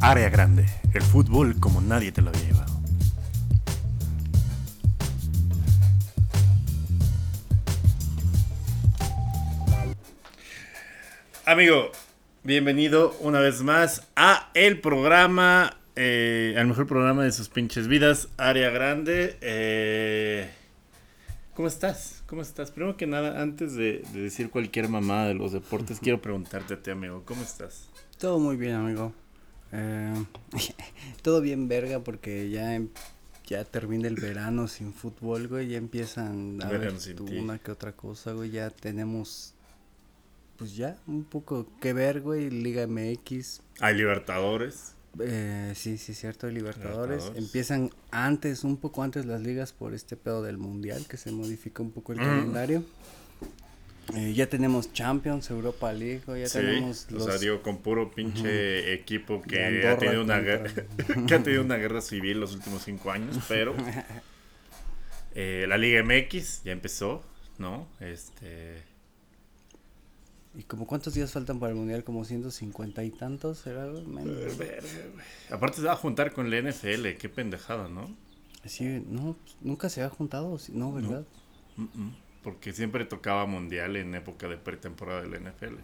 Área grande, el fútbol como nadie te lo había llevado. Amigo, bienvenido una vez más a el programa, eh, al mejor programa de sus pinches vidas, Área Grande. Eh, ¿Cómo estás? ¿Cómo estás? Primero que nada, antes de, de decir cualquier mamada de los deportes, quiero preguntarte a ti, amigo, ¿cómo estás? Todo muy bien, amigo. Eh, todo bien verga porque ya em- ya termina el verano sin fútbol, güey, ya empiezan a ver una que otra cosa, güey, ya tenemos pues ya un poco que ver, güey, Liga MX, Hay Libertadores. Eh, sí, sí, cierto, Libertadores. Libertadores. Empiezan antes, un poco antes las ligas por este pedo del mundial, que se modifica un poco el Mm. calendario. Eh, ya tenemos Champions, Europa League, ya sí, tenemos o los... sea, digo, con puro pinche equipo que ha tenido una guerra, que ha tenido una guerra civil los últimos cinco años, pero eh, la Liga MX ya empezó, ¿no? Este, ¿Y como cuántos días faltan para el mundial? ¿Como 150 y tantos? ¿Será aparte se va a juntar con la NFL, qué pendejada, ¿no? Sí, no, nunca se ha juntado, no, ¿verdad? Mm, mm, Porque siempre tocaba mundial en época de pretemporada de la NFL.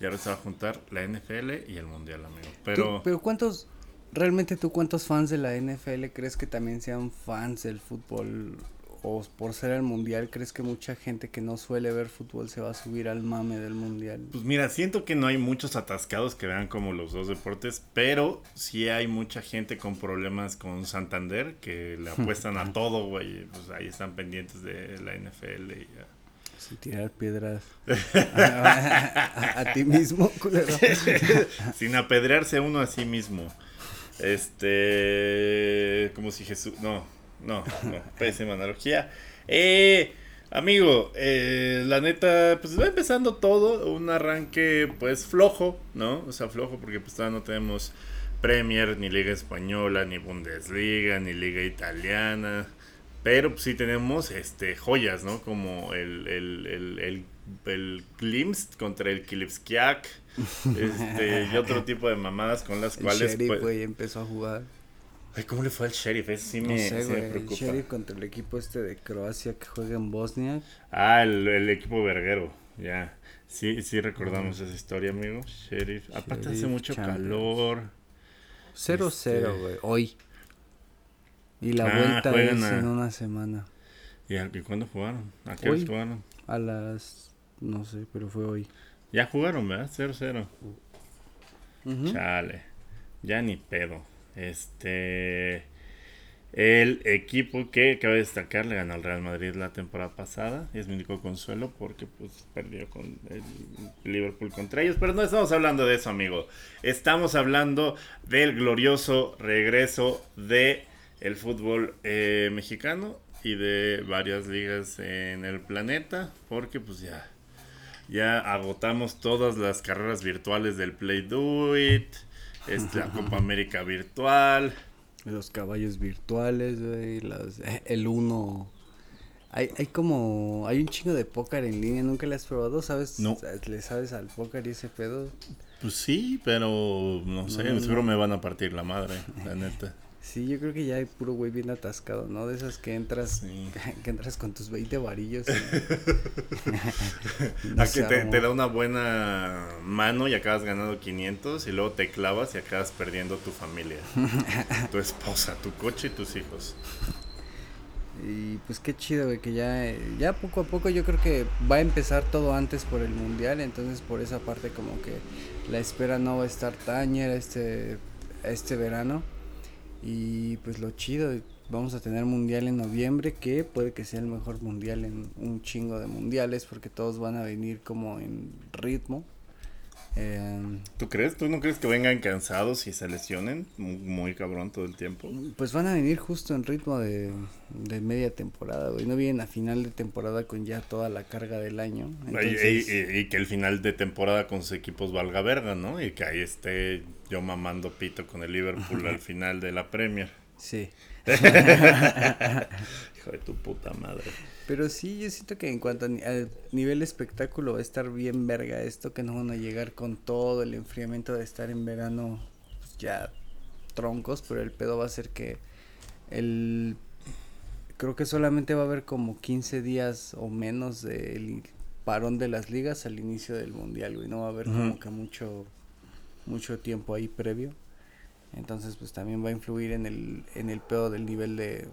Y ahora se va a juntar la NFL y el mundial, amigo. Pero, pero ¿cuántos, realmente tú cuántos fans de la NFL crees que también sean fans del fútbol? O por ser el mundial, ¿crees que mucha gente que no suele ver fútbol se va a subir al mame del mundial? pues mira, siento que no hay muchos atascados que vean como los dos deportes, pero sí hay mucha gente con problemas con Santander que le apuestan a todo, güey. Pues ahí están pendientes de la NFL y ya. Sin tirar piedras a, a- a ti mismo, culero. Sin apedrearse uno a sí mismo. Este. Como si Jesús. No, no, no. Pésima analogía. Eh. Amigo, eh, la neta, pues va empezando todo, un arranque pues flojo, ¿no? O sea, flojo porque pues todavía no tenemos Premier, ni Liga Española, ni Bundesliga, ni Liga Italiana, pero pues sí tenemos este joyas, ¿no? Como el, el, el, el, el Glimpse contra el Kilipskiak, este, y otro tipo de mamadas con las El cuales... sheriff, pues- güey, empezó a jugar. Ay, ¿cómo le fue al Sheriff? Ese sí No me, sé, sí me güey. El preocupa. sheriff contra el equipo este de Croacia que juega en Bosnia. Ah, el, el equipo verguero, ya. Sí, sí recordamos esa historia, amigo. Sheriff. Aparte hace Sheriff mucho Champions. calor. 0-0, Este- güey, hoy. Y la Ah, vuelta es a- en una semana. ¿Y, a- y cuándo jugaron? ¿A qué Hoy. jugaron? A las... no sé, pero fue hoy. Ya jugaron, ¿verdad? 0-0. Ujú. Chale. Ya ni pedo. Este. El equipo que cabe destacar le ganó al Real Madrid la temporada pasada. Y es mi único consuelo porque pues perdió con el Liverpool contra ellos. Pero no estamos hablando de eso, amigo. Estamos hablando del glorioso regreso de fútbol eh, mexicano y de varias ligas en el planeta. Porque pues ya. Ya agotamos todas las carreras virtuales del Play Do It. Este, la Copa América virtual. Los caballos virtuales, güey, los- el uno... Hay, hay como... Hay un chingo de póker en línea, ¿nunca le has probado? ¿Sabes? No. ¿Le sabes al póker y ese pedo? Pues sí, pero no sé, No, no, seguro no. me van a partir la madre, la neta. Sí, yo creo que ya hay puro güey bien atascado, ¿no? De esas que entras... Sí. Que entras con tus 20 varillos. y- A No que se te, da una buena mano y acabas ganando 500 y luego te clavas y acabas perdiendo tu familia, tu esposa, tu coche y tus hijos. Y pues qué chido, güey, que ya, ya poco a poco yo creo que va a empezar todo antes por el mundial, entonces por esa parte como que la espera no va a estar tan ñera este, este verano. Y pues lo chido, vamos a tener mundial en noviembre, que puede que sea el mejor mundial en un chingo de mundiales, porque todos van a venir como en ritmo. Em, ¿Tú crees? ¿Tú no crees que vengan cansados y se lesionen muy, muy cabrón todo el tiempo? Pues van a venir justo en ritmo de, de media temporada, güey. No vienen a final de temporada con ya toda la carga del año. Y- Entonces, y, y- y que el final de temporada con sus equipos valga verga, ¿no? Y que ahí esté yo mamando pito con el Liverpool al final de la Premier. Sí. Hijo de tu puta madre. Pero sí, yo siento que en cuanto a, ni- a nivel espectáculo va a estar bien verga esto, que no van a llegar con todo el enfriamiento de estar en verano pues, ya troncos, pero el pedo va a ser que el... Creo que solamente va a haber como 15 días o menos del parón de las ligas al inicio del mundial, güey. No va a haber como que mucho, mucho tiempo ahí previo. Entonces, pues también va a influir en el, en el pedo del nivel de,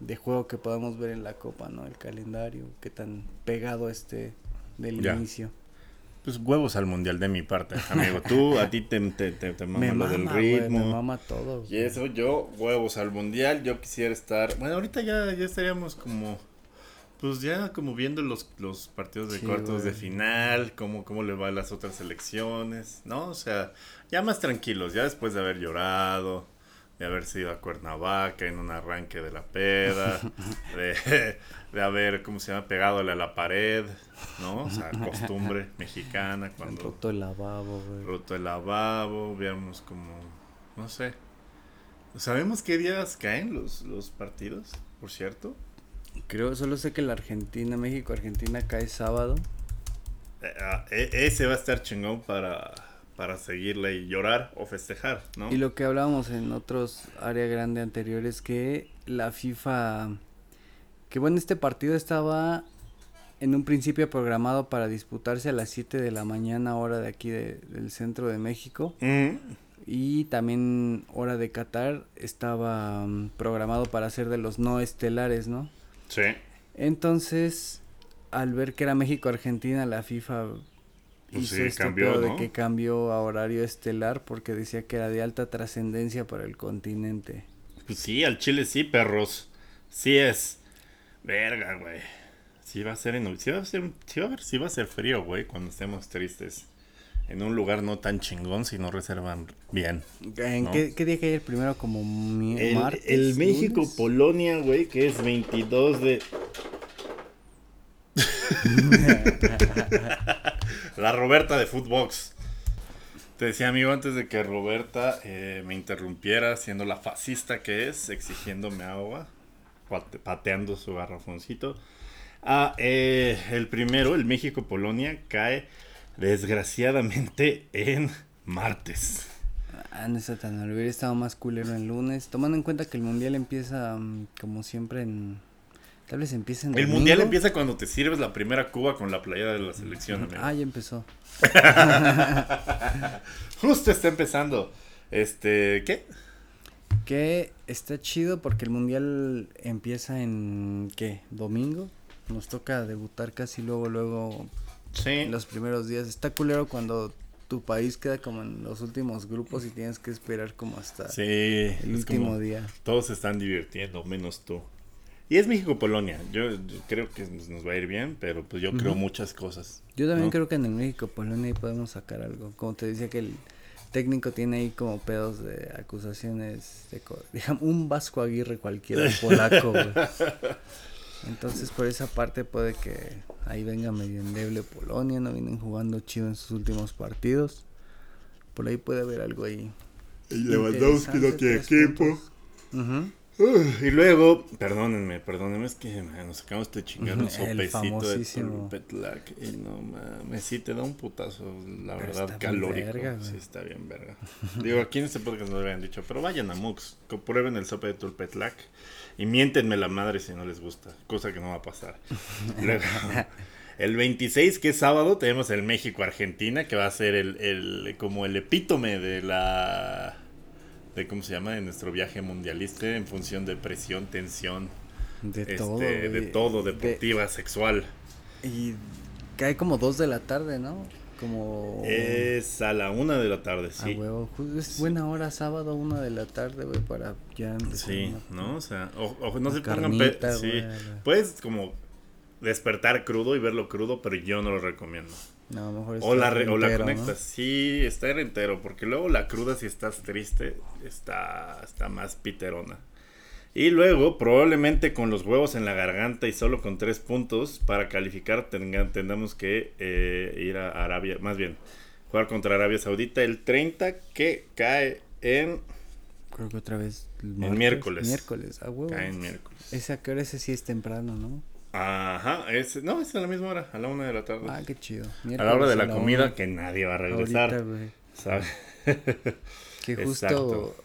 de juego que podamos ver en la copa, ¿no? El calendario, qué tan pegado esté del Ya. inicio. Pues huevos al mundial de mi parte, amigo. Tú, a ti te, te, te, te mama Me lo mama, del ritmo. me mama todo. Y eso, yo, huevos al mundial, yo quisiera estar. Bueno, ahorita ya, ya estaríamos como. Pues ya como viendo los, los partidos de Sí, cuartos de final, cómo, cómo le va a las otras selecciones, ¿no? O sea, ya más tranquilos, ya después de haber llorado, de haber sido a Cuernavaca en un arranque de la peda, de, de haber, ¿cómo se llama?, pegadole a la pared, ¿no? O sea, costumbre mexicana, cuando roto el lavabo, güey. roto el lavabo, veamos como, no sé. ¿Sabemos qué días caen los, los partidos, por cierto? Creo, solo sé que la Argentina, México, Argentina cae sábado. Eh, ah, e- ese va a estar chingón para, para seguirle y llorar o festejar, ¿no? Y lo que hablábamos en otros área grande anteriores que la FIFA que bueno, este partido estaba en un principio programado para disputarse a las 7 de la mañana hora de aquí de- del centro de México Mm, y también hora de Qatar estaba mm, programado para ser de los no estelares, ¿no? Sí. Entonces, al ver que era México-Argentina, la FIFA Pues hizo sí, este cambió, de que cambió a horario estelar porque decía que era de alta trascendencia para el continente. Pues sí, al Chile sí, perros. Sí es. Verga, güey. Sí va a ser en sí va a ser, sí va a ver, sí va a ser frío, güey, cuando estemos tristes. En un lugar no tan chingón si no reservan bien. ¿En No. qué, qué día cae el primero? Como El, martes, el? México-Polonia, güey, que es 22 de... La Roberta de Footbox. Te decía, amigo, antes de que Roberta eh, me interrumpiera, siendo la fascista que es, exigiéndome agua, pate- pateando su garrafoncito. Ah, eh, el primero, el México-Polonia, cae desgraciadamente en martes. Ah, no está tan mal. Hubiera estado más culero el lunes. Tomando en cuenta que el mundial empieza mm, como siempre en. Tal vez empiece en. El domingo. mundial empieza cuando te sirves la primera cuba con la playera de la selección, amigo. Ah, ya empezó. Justo está empezando. Este, ¿qué? Que está chido porque el mundial empieza en. ¿Qué? ¿Domingo? Nos toca debutar casi luego, luego. Sí. En los primeros días. Está culero cuando tu país queda como en los últimos grupos y tienes que esperar como hasta Sí. el es último día. Todos se están divirtiendo, menos tú. Y es México-Polonia. Yo, yo creo que nos, va a ir bien, pero pues yo creo Ujú. muchas cosas. Yo también ¿no? creo que en el México Polonia ahí podemos sacar algo. Como te decía que el técnico tiene ahí como pedos de acusaciones de digamos un Vasco Aguirre cualquiera polaco. Entonces por esa parte puede que ahí venga medio endeble Polonia, no vienen jugando chido en sus últimos partidos. Por ahí puede haber algo ahí. Lewandowski no tiene equipo. y luego, perdónenme, perdónenme, es que man, nos acabamos de chingar un sopecito de. Tulpetlac y no mames, sí te da un putazo, la Pero verdad, está bien calórico. verga, sí, está bien verga. Digo, aquí en este podcast no lo habían dicho, pero vayan a Mux, co- prueben el sope de Tulpetlac y miéntenme la madre si no les gusta, cosa que no va a pasar. Luego, el 26, que es sábado, tenemos el México-Argentina, que va a ser el, el como el epítome de la de cómo se llama de nuestro viaje mundialista en función de presión, tensión, De este, todo. de todo, De- deportiva, sexual. y cae como dos de la tarde, ¿no? Como... Es a la una de la tarde, sí. huevo, es buena hora sábado, una de la tarde, güey, para ya empezar Sí, una- ¿no? O sea, o, o no se pongan carnita, sí. Puedes como despertar crudo y verlo crudo, pero yo no lo recomiendo. No, mejor O la, está re- o la entero, ¿no? conectas. Sí, está en entero, porque luego la cruda si estás triste está, está más piterona. Y luego, probablemente con los huevos en la garganta y solo con tres puntos, para calificar tenga- tengamos que eh, ir a Arabia, más bien, jugar contra Arabia Saudita el 30 que cae en Creo que otra vez. El miércoles. Miércoles, a huevo. Cae en miércoles. Ese a qué hora ese sí es temprano, ¿no? Ajá, es, no, es a la misma hora, a la una de la tarde. Ah, qué chido. a la hora de la, comida que nadie va a regresar. Ahorita. ¿sabes? Que justo Exacto.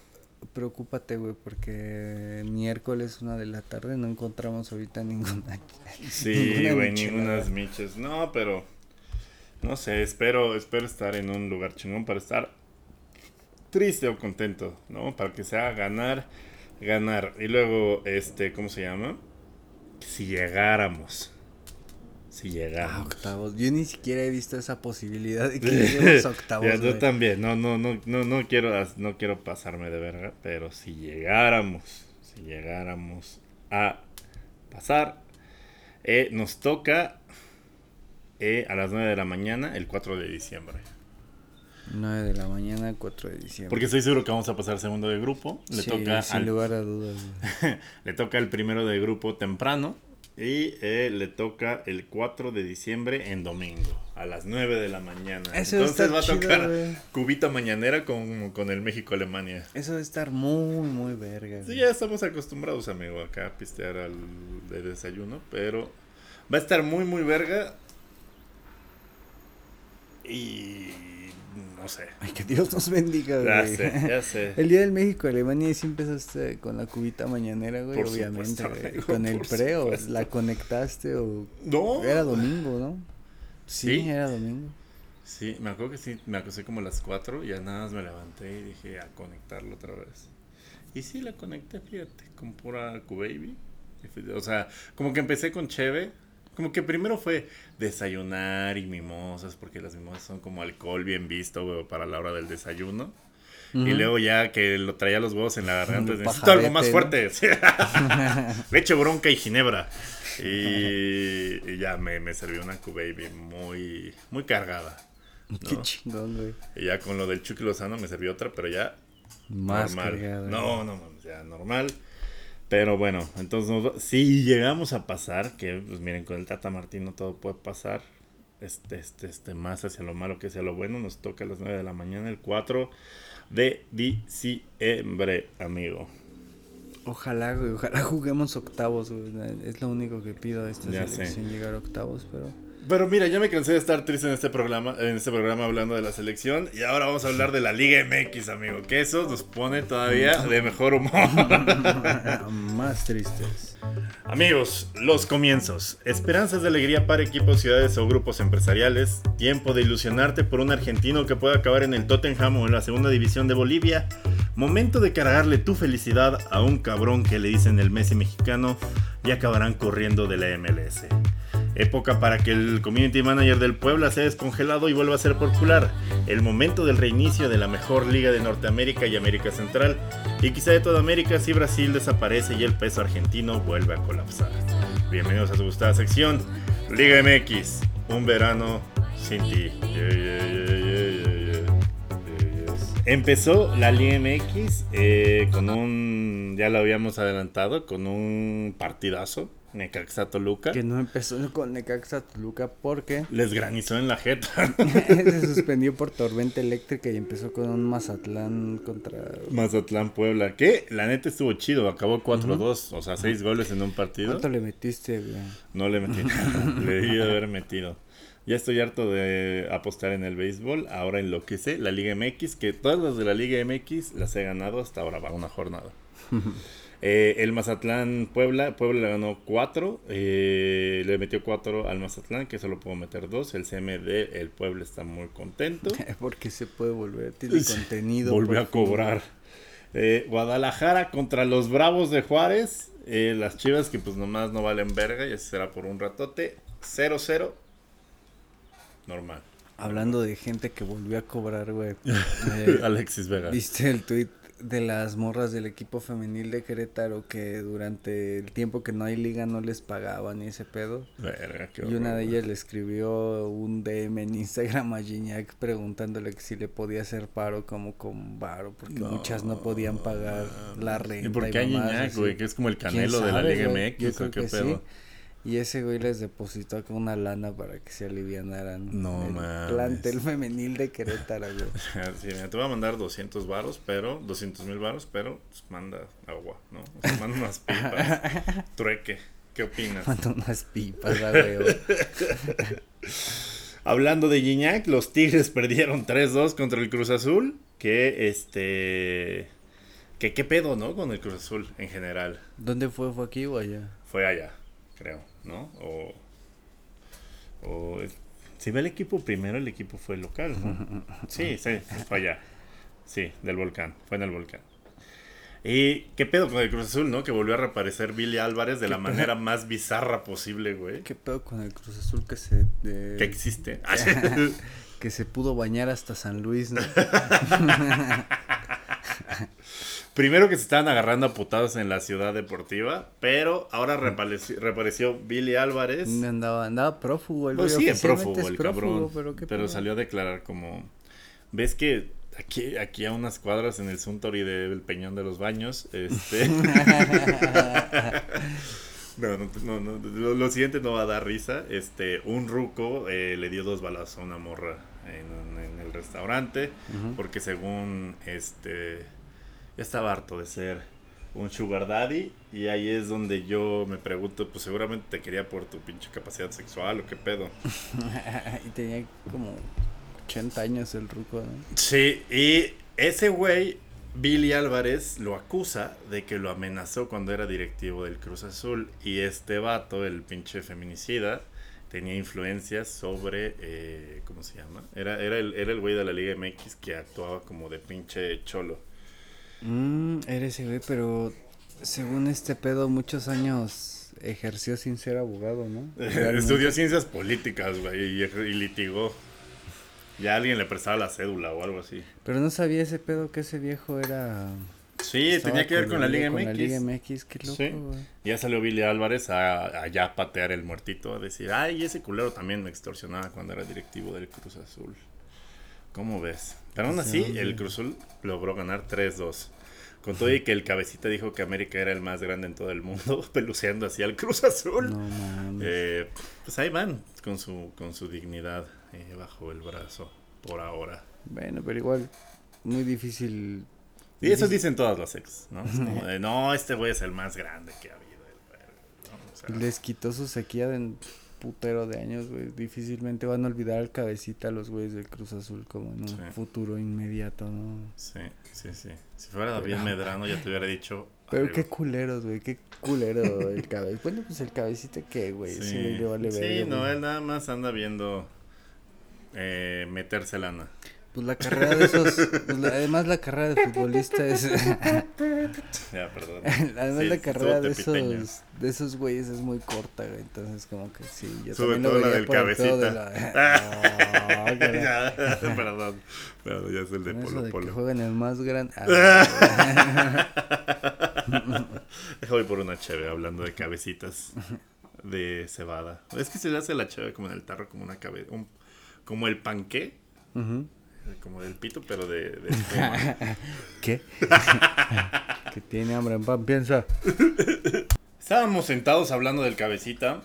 Preocúpate, güey, porque miércoles una de la tarde no encontramos ahorita ninguna. Sí, güey, ningunas miches. No, pero no sé, espero, espero estar en un lugar chingón para estar triste o contento, ¿no? Para que sea ganar, ganar. Y luego, este, ¿cómo se llama? Si llegáramos. Si Ah, llegáramos. octavos. Yo ni siquiera he visto esa posibilidad de que lleguemos a octavos. Ya, yo güey. también, no, no, no, no, no quiero, no quiero pasarme de verga, pero si llegáramos, si llegáramos a pasar, eh, nos toca eh, a las 9 de la mañana, el 4 de diciembre. 9 de la mañana, 4 de diciembre. Porque estoy seguro que vamos a pasar segundo de grupo. Le Sí, toca sin al, lugar a dudas. le toca el primero de grupo temprano. Y eh, le toca el 4 de diciembre en domingo, a las 9 de la mañana. Eso Entonces va a chido, tocar cubita mañanera con, con el México-Alemania. Eso debe estar muy, muy verga. Sí, ya estamos acostumbrados, amigo, acá a pistear al de desayuno, pero va a estar muy, muy verga. Y no sé. Ay, que Dios nos bendiga, Ya güey. sé, ya sé. El día del México Alemania sí empezaste con la cubita mañanera, güey, Por obviamente. supuesto, güey. Con el pre o la conectaste o No. era domingo, ¿no? Sí, Sí. era domingo. Sí, me acuerdo que sí, me acosté como a las 4 y ya nada más me levanté y dije a conectarlo otra vez. Y sí, la conecté, fíjate, con pura Q-Baby. O sea, como que empecé con Cheve. Como que primero fue desayunar y mimosas, porque las mimosas son como alcohol bien visto, güey, para la hora del desayuno. Y luego ya que lo traía los huevos en la garganta, necesito algo más fuerte. Leche bronca y ginebra. Y, y ya me, me sirvió una Q-Baby muy, muy cargada. Qué ¿no? chingón, güey. Y ya con lo del Chucky Lozano me sirvió otra, pero ya Más normal. cargada. No, no, mames, ya normal. Pero bueno, entonces nos si llegamos a pasar, que pues miren, con el Tata Martino todo puede pasar. Este, este, este, más hacia lo malo que hacia lo bueno, nos toca a las 9 de la mañana, el 4 de diciembre, amigo. Ojalá, güey, ojalá juguemos octavos, güey. Es lo único que pido de esta Ya sé. selección, llegar a octavos, pero... Pero mira, ya me cansé de estar triste en este programa, en este programa hablando de la selección y ahora vamos a hablar de la Liga MX, amigo, que eso nos pone todavía de mejor humor. Más tristes. Amigos, los comienzos. Esperanzas de alegría para equipos, ciudades o grupos empresariales. Tiempo de ilusionarte por un argentino que pueda acabar en el Tottenham o en la segunda división de Bolivia. Momento de cargarle tu felicidad a un cabrón que le dicen el Messi mexicano y acabarán corriendo de la MLS. Época para que el community manager del Puebla sea descongelado y vuelva a ser popular. El momento del reinicio de la mejor liga de Norteamérica y América Central. Y quizá de toda América si Brasil desaparece y el peso argentino vuelve a colapsar. Bienvenidos a su gustada sección, Liga MX, un verano sin ti. Empezó la Liga MX eh, con un, ya lo habíamos adelantado, con un partidazo, Necaxa Toluca. Que no empezó con Necaxa Toluca porque Les granizó en la jeta. se suspendió por tormenta eléctrica y empezó con un Mazatlán contra... Mazatlán Puebla, que la neta estuvo chido, acabó 4-2, o sea, 6 goles en un partido. ¿Cuánto le metiste, güey? No le metí nada, le debí de haber metido. Ya estoy harto de apostar en el béisbol, ahora en lo que sé, la Liga MX, que todas las de la Liga MX las he ganado hasta ahora, va una jornada. Eh, el Mazatlán Puebla, Puebla le ganó 4, le metió 4 al Mazatlán, que solo puedo meter 2. El CMD, el Puebla está muy contento. Porque se puede volver, tiene contenido. Volvió a cobrar. Eh, Guadalajara contra los Bravos de Juárez. Eh, las Chivas que pues nomás no valen verga y así será por un ratote. 0-0. Normal. Hablando de gente que volvió a cobrar, güey. eh, Alexis Vega. ¿Viste el tweet de las morras del equipo femenil de Querétaro que durante el tiempo que no hay liga no les pagaban y ese pedo? Verga, qué Y una de ellas le escribió un DM en Instagram a Gignac preguntándole que si le podía hacer paro como con varo, porque No, muchas no podían pagar la renta. ¿Y por qué mamadas Iñak, así. güey? Que es como el ¿Quién canelo de la Liga MX o qué que sí. Y ese güey les depositó con una lana para que se alivianaran. No mames. Plantel femenil de Querétaro, güey. Sí, mira, te voy a mandar 200 varos, pero 200 mil varos, pero pues, manda agua, ¿no? O sea, manda unas pipas. Trueque. ¿Qué opinas? Manda unas pipas, güey. Hablando de Gignac, los Tigres perdieron 3-2 contra el Cruz Azul. Que este. Que qué pedo, ¿no? Con el Cruz Azul en general. ¿Dónde fue? ¿Fue aquí o allá? Fue allá, creo, ¿no? O. O. Si ve el equipo primero, el equipo fue local, ¿no? Sí, sí, fue allá. Sí, del volcán. Fue en el volcán. Y qué pedo con el Cruz Azul, ¿no? Que volvió a reaparecer Billy Álvarez de la manera más bizarra posible, güey. ¿Qué pedo con el Cruz Azul que se... de- Que existe. que se pudo bañar hasta San Luis, ¿no? Primero que se estaban agarrando a putados en la ciudad deportiva, pero ahora reapareció, reapareció Billy Álvarez. andaba, andaba prófugo el Pues sí, es prófugo el prófugo, cabrón. Pero, salió a declarar como... ¿Ves que aquí, aquí a unas cuadras en el Suntory del Peñón de los Baños, este... No, no, no, no, lo, lo siguiente no va a dar risa. Este, un ruco eh, le dio dos balazos a una morra en, en el restaurante porque según este ya estaba harto de ser un sugar daddy y ahí es donde yo me pregunto, pues seguramente te quería por tu pinche capacidad sexual o qué pedo. y tenía como 80 años el ruco, ¿no? Sí, y ese güey, Billy Álvarez, lo acusa de que lo amenazó cuando era directivo del Cruz Azul. Y este vato, el pinche feminicida, tenía influencias sobre. eh, ¿Cómo se llama? Era, era, el, era el güey de la Liga MX que actuaba como de pinche cholo. Mm, era ese güey, pero según este pedo, muchos años ejerció sin ser abogado, ¿no? Estudió ciencias políticas, güey, y, y litigó. Ya alguien le prestaba la cédula o algo así. Pero no sabía ese pedo que ese viejo era. Sí, estaba tenía que ver con la Liga con MX. la Liga MX, qué loco, Sí. Ya salió Billy Álvarez a, a ya patear el muertito, a decir, ay, ese culero también me extorsionaba cuando era directivo del Cruz Azul. ¿Cómo ves? Pero aún Pues, así, ¿de el dónde? Cruz Azul logró ganar 3-2. Con todo y que el cabecita dijo que América era el más grande en todo el mundo, peluceando así al Cruz Azul. No. Eh, pues ahí van, con su, con su dignidad eh, bajo el brazo, por ahora. Bueno, pero igual, muy difícil. Y eso dicen todas las ex, ¿no? Es como de, no, este güey es el más grande que ha habido. ¿no? O sea, Les quitó su sequía de putero de años, güey. Difícilmente van a olvidar al cabecita los güeyes del Cruz Azul como en un Sí. futuro inmediato, ¿no? Sí, sí, sí. Si fuera David Medrano ya te hubiera dicho. Pero "Arriba". qué culeros, güey, qué culero el cabecita. Bueno, pues el cabecita qué, güey, Sí, sí, le vale Sí, no, güey. él nada más anda viendo eh, meterse lana. Pues la carrera de esos, pues la- además la carrera de futbolista es, Ya, perdón. además Sí, la carrera de esos, de esos güeyes es muy corta, güey, entonces como que sí, yo Sobre también lo todo la del pedo de cabecita. la- No. Ya, perdón. Perdón, ya es el de Con Polo de que Polo. juegan el más grande. Ah, Voy por una cheve hablando de cabecitas de cebada. Es que se le hace la cheve como en el tarro, como una cabeza. como el panqué, ujú. Como del pito, pero de, de. ¿Qué? que tiene hambre en pan, piensa. Estábamos sentados hablando del cabecita.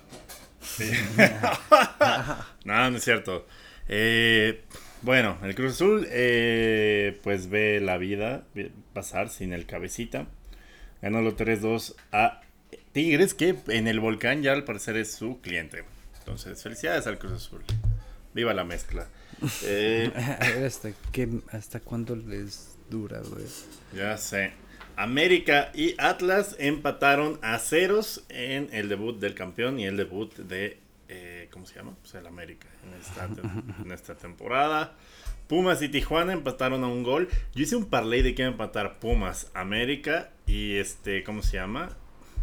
Sí. no, no es cierto. Eh, bueno, el Cruz Azul eh, pues ve la vida pasar sin el cabecita. Ganó los 3-2 a Tigres, que en el volcán ya al parecer es su cliente. Entonces, felicidades al Cruz Azul. Viva la mezcla. Eh, A ver hasta qué, hasta cuándo les dura, güey. Ya sé. América y Atlas empataron a ceros en el debut del campeón y el debut de, eh, ¿cómo se llama? Pues el América en esta, en esta temporada. Pumas y Tijuana empataron a un gol. Yo hice un parlay de que iba a empatar Pumas, América y este, ¿cómo se llama?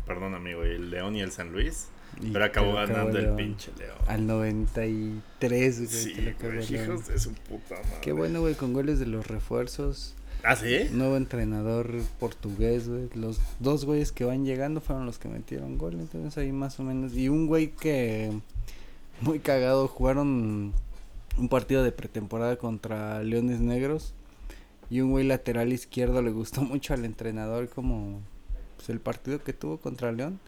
Perdón amigo, el León y el San Luis. Y pero acabó ganando el León. pinche León. Al 93, güey. Sí, güey, hijos de su puta madre. Qué bueno, güey, con goles de los refuerzos. ¿Ah, sí? Nuevo entrenador portugués, güey. Los dos güeyes que van llegando fueron los que metieron gol. Entonces ahí más o menos. Y un güey que. Muy cagado. Jugaron un partido de pretemporada contra Leones Negros. Y un güey lateral izquierdo le gustó mucho al entrenador como. Pues el partido que tuvo contra León.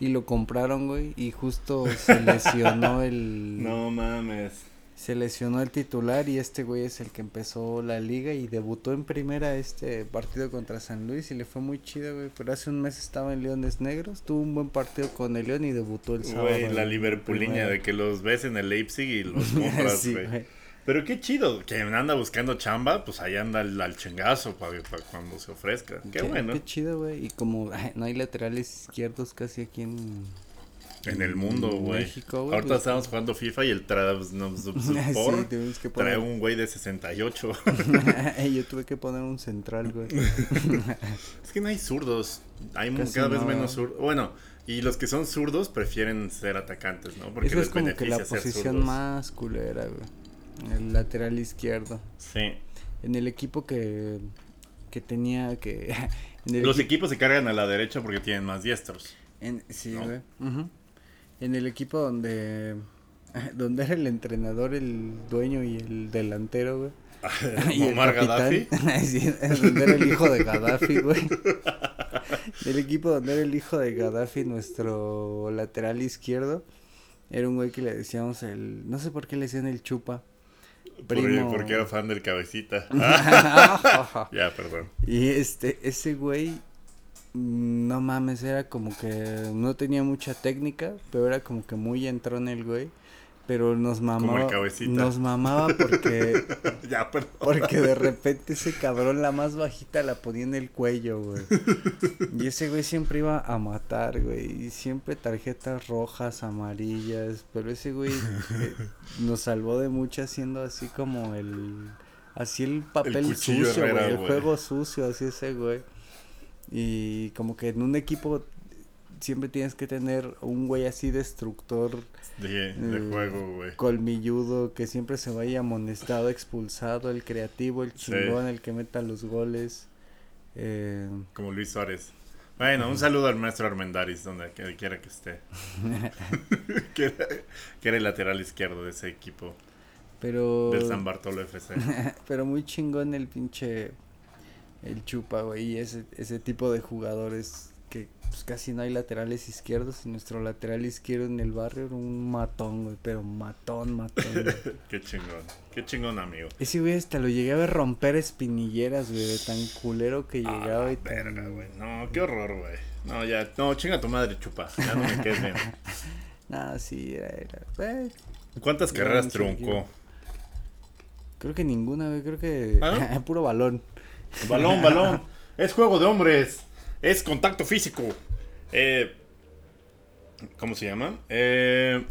Y lo compraron, güey, y justo se lesionó el... No mames. Se lesionó el titular y este güey es el que empezó la liga y debutó en primera este partido contra San Luis y le fue muy chido, güey. Pero hace un mes estaba en Leones Negros, tuvo un buen partido con el León y debutó el sábado. Güey, la primera. de que los ves en el Leipzig y los compras, Sí, güey. güey. Pero qué chido, que anda buscando chamba, pues ahí anda al, al chingazo para cuando se ofrezca. Qué Sí, bueno. Qué chido, güey. Y como ay, no hay laterales izquierdos casi aquí en... En el mundo, güey. Ahorita pues, estamos jugando FIFA y el Sí, Trabzonspor tuvimos que trae poner... un güey de 68. Yo tuve que poner un central, güey. es que no hay zurdos. Hay Casi cada vez no. menos zurdos. Bueno, y los que son zurdos prefieren ser atacantes, ¿no? Porque Eso les es como que la posición zurdos. más culera, güey. El lateral izquierdo. Sí. En el equipo que, que tenía que... En el Los equi- equipos se cargan a la derecha porque tienen más diestros. en- sí, ¿no? güey. En el equipo donde... Donde era el entrenador, el dueño y el delantero, güey. Y Omar Gaddafi. sí, donde era el hijo de Gaddafi, güey. Del equipo donde era el hijo de Gaddafi, nuestro lateral izquierdo. Era un güey que le decíamos el. No sé por qué le decían el chupa. Porque, Primo. porque era fan del cabecita. ya, perdón. y este, ese güey. No mames, era como que no tenía mucha técnica, pero era como que muy entrón el güey. Pero nos mamaba. cabecita. Nos mamaba porque ya, perdón. Porque de repente ese cabrón, la más bajita, la ponía en el cuello, güey. Y ese güey siempre iba a matar, güey. Y siempre tarjetas rojas, amarillas. Pero ese güey eh, nos salvó de muchas siendo así como el... Así el papel sucio, Herrera, güey. El güey. juego sucio, así ese güey. Y como que en un equipo siempre tienes que tener un güey así destructor De, de Eh, juego, güey. colmilludo, que siempre se vaya amonestado, expulsado, el creativo, el Sí. chingón, el que meta los goles. Eh, Como Luis Suárez. Bueno, un saludo al maestro Armendaris, donde quiera que esté. que, era, que era el lateral izquierdo de ese equipo, pero, del San Bartolo FC. pero muy chingón el pinche, el chupa, güey, y ese, ese tipo de jugadores que pues, casi no hay laterales izquierdos, y nuestro lateral izquierdo en el barrio era un matón, güey, pero matón, matón. güey. Qué chingón, qué chingón, amigo. Ese güey hasta lo llegué a ver romper espinilleras, güey, de tan culero que Ah, llegaba y tan... verga, güey. No, qué horror, güey. No, ya, no, chinga tu madre, chupa. Ya no me quedes bien. Nah, sí, era, era, eh, ¿Cuántas carreras truncó? Creo que ninguna, güey. Creo que. ¿Ah? Puro balón. Balón, balón. Es juego de hombres. Es contacto físico. Eh, ¿Cómo se llama? Eh,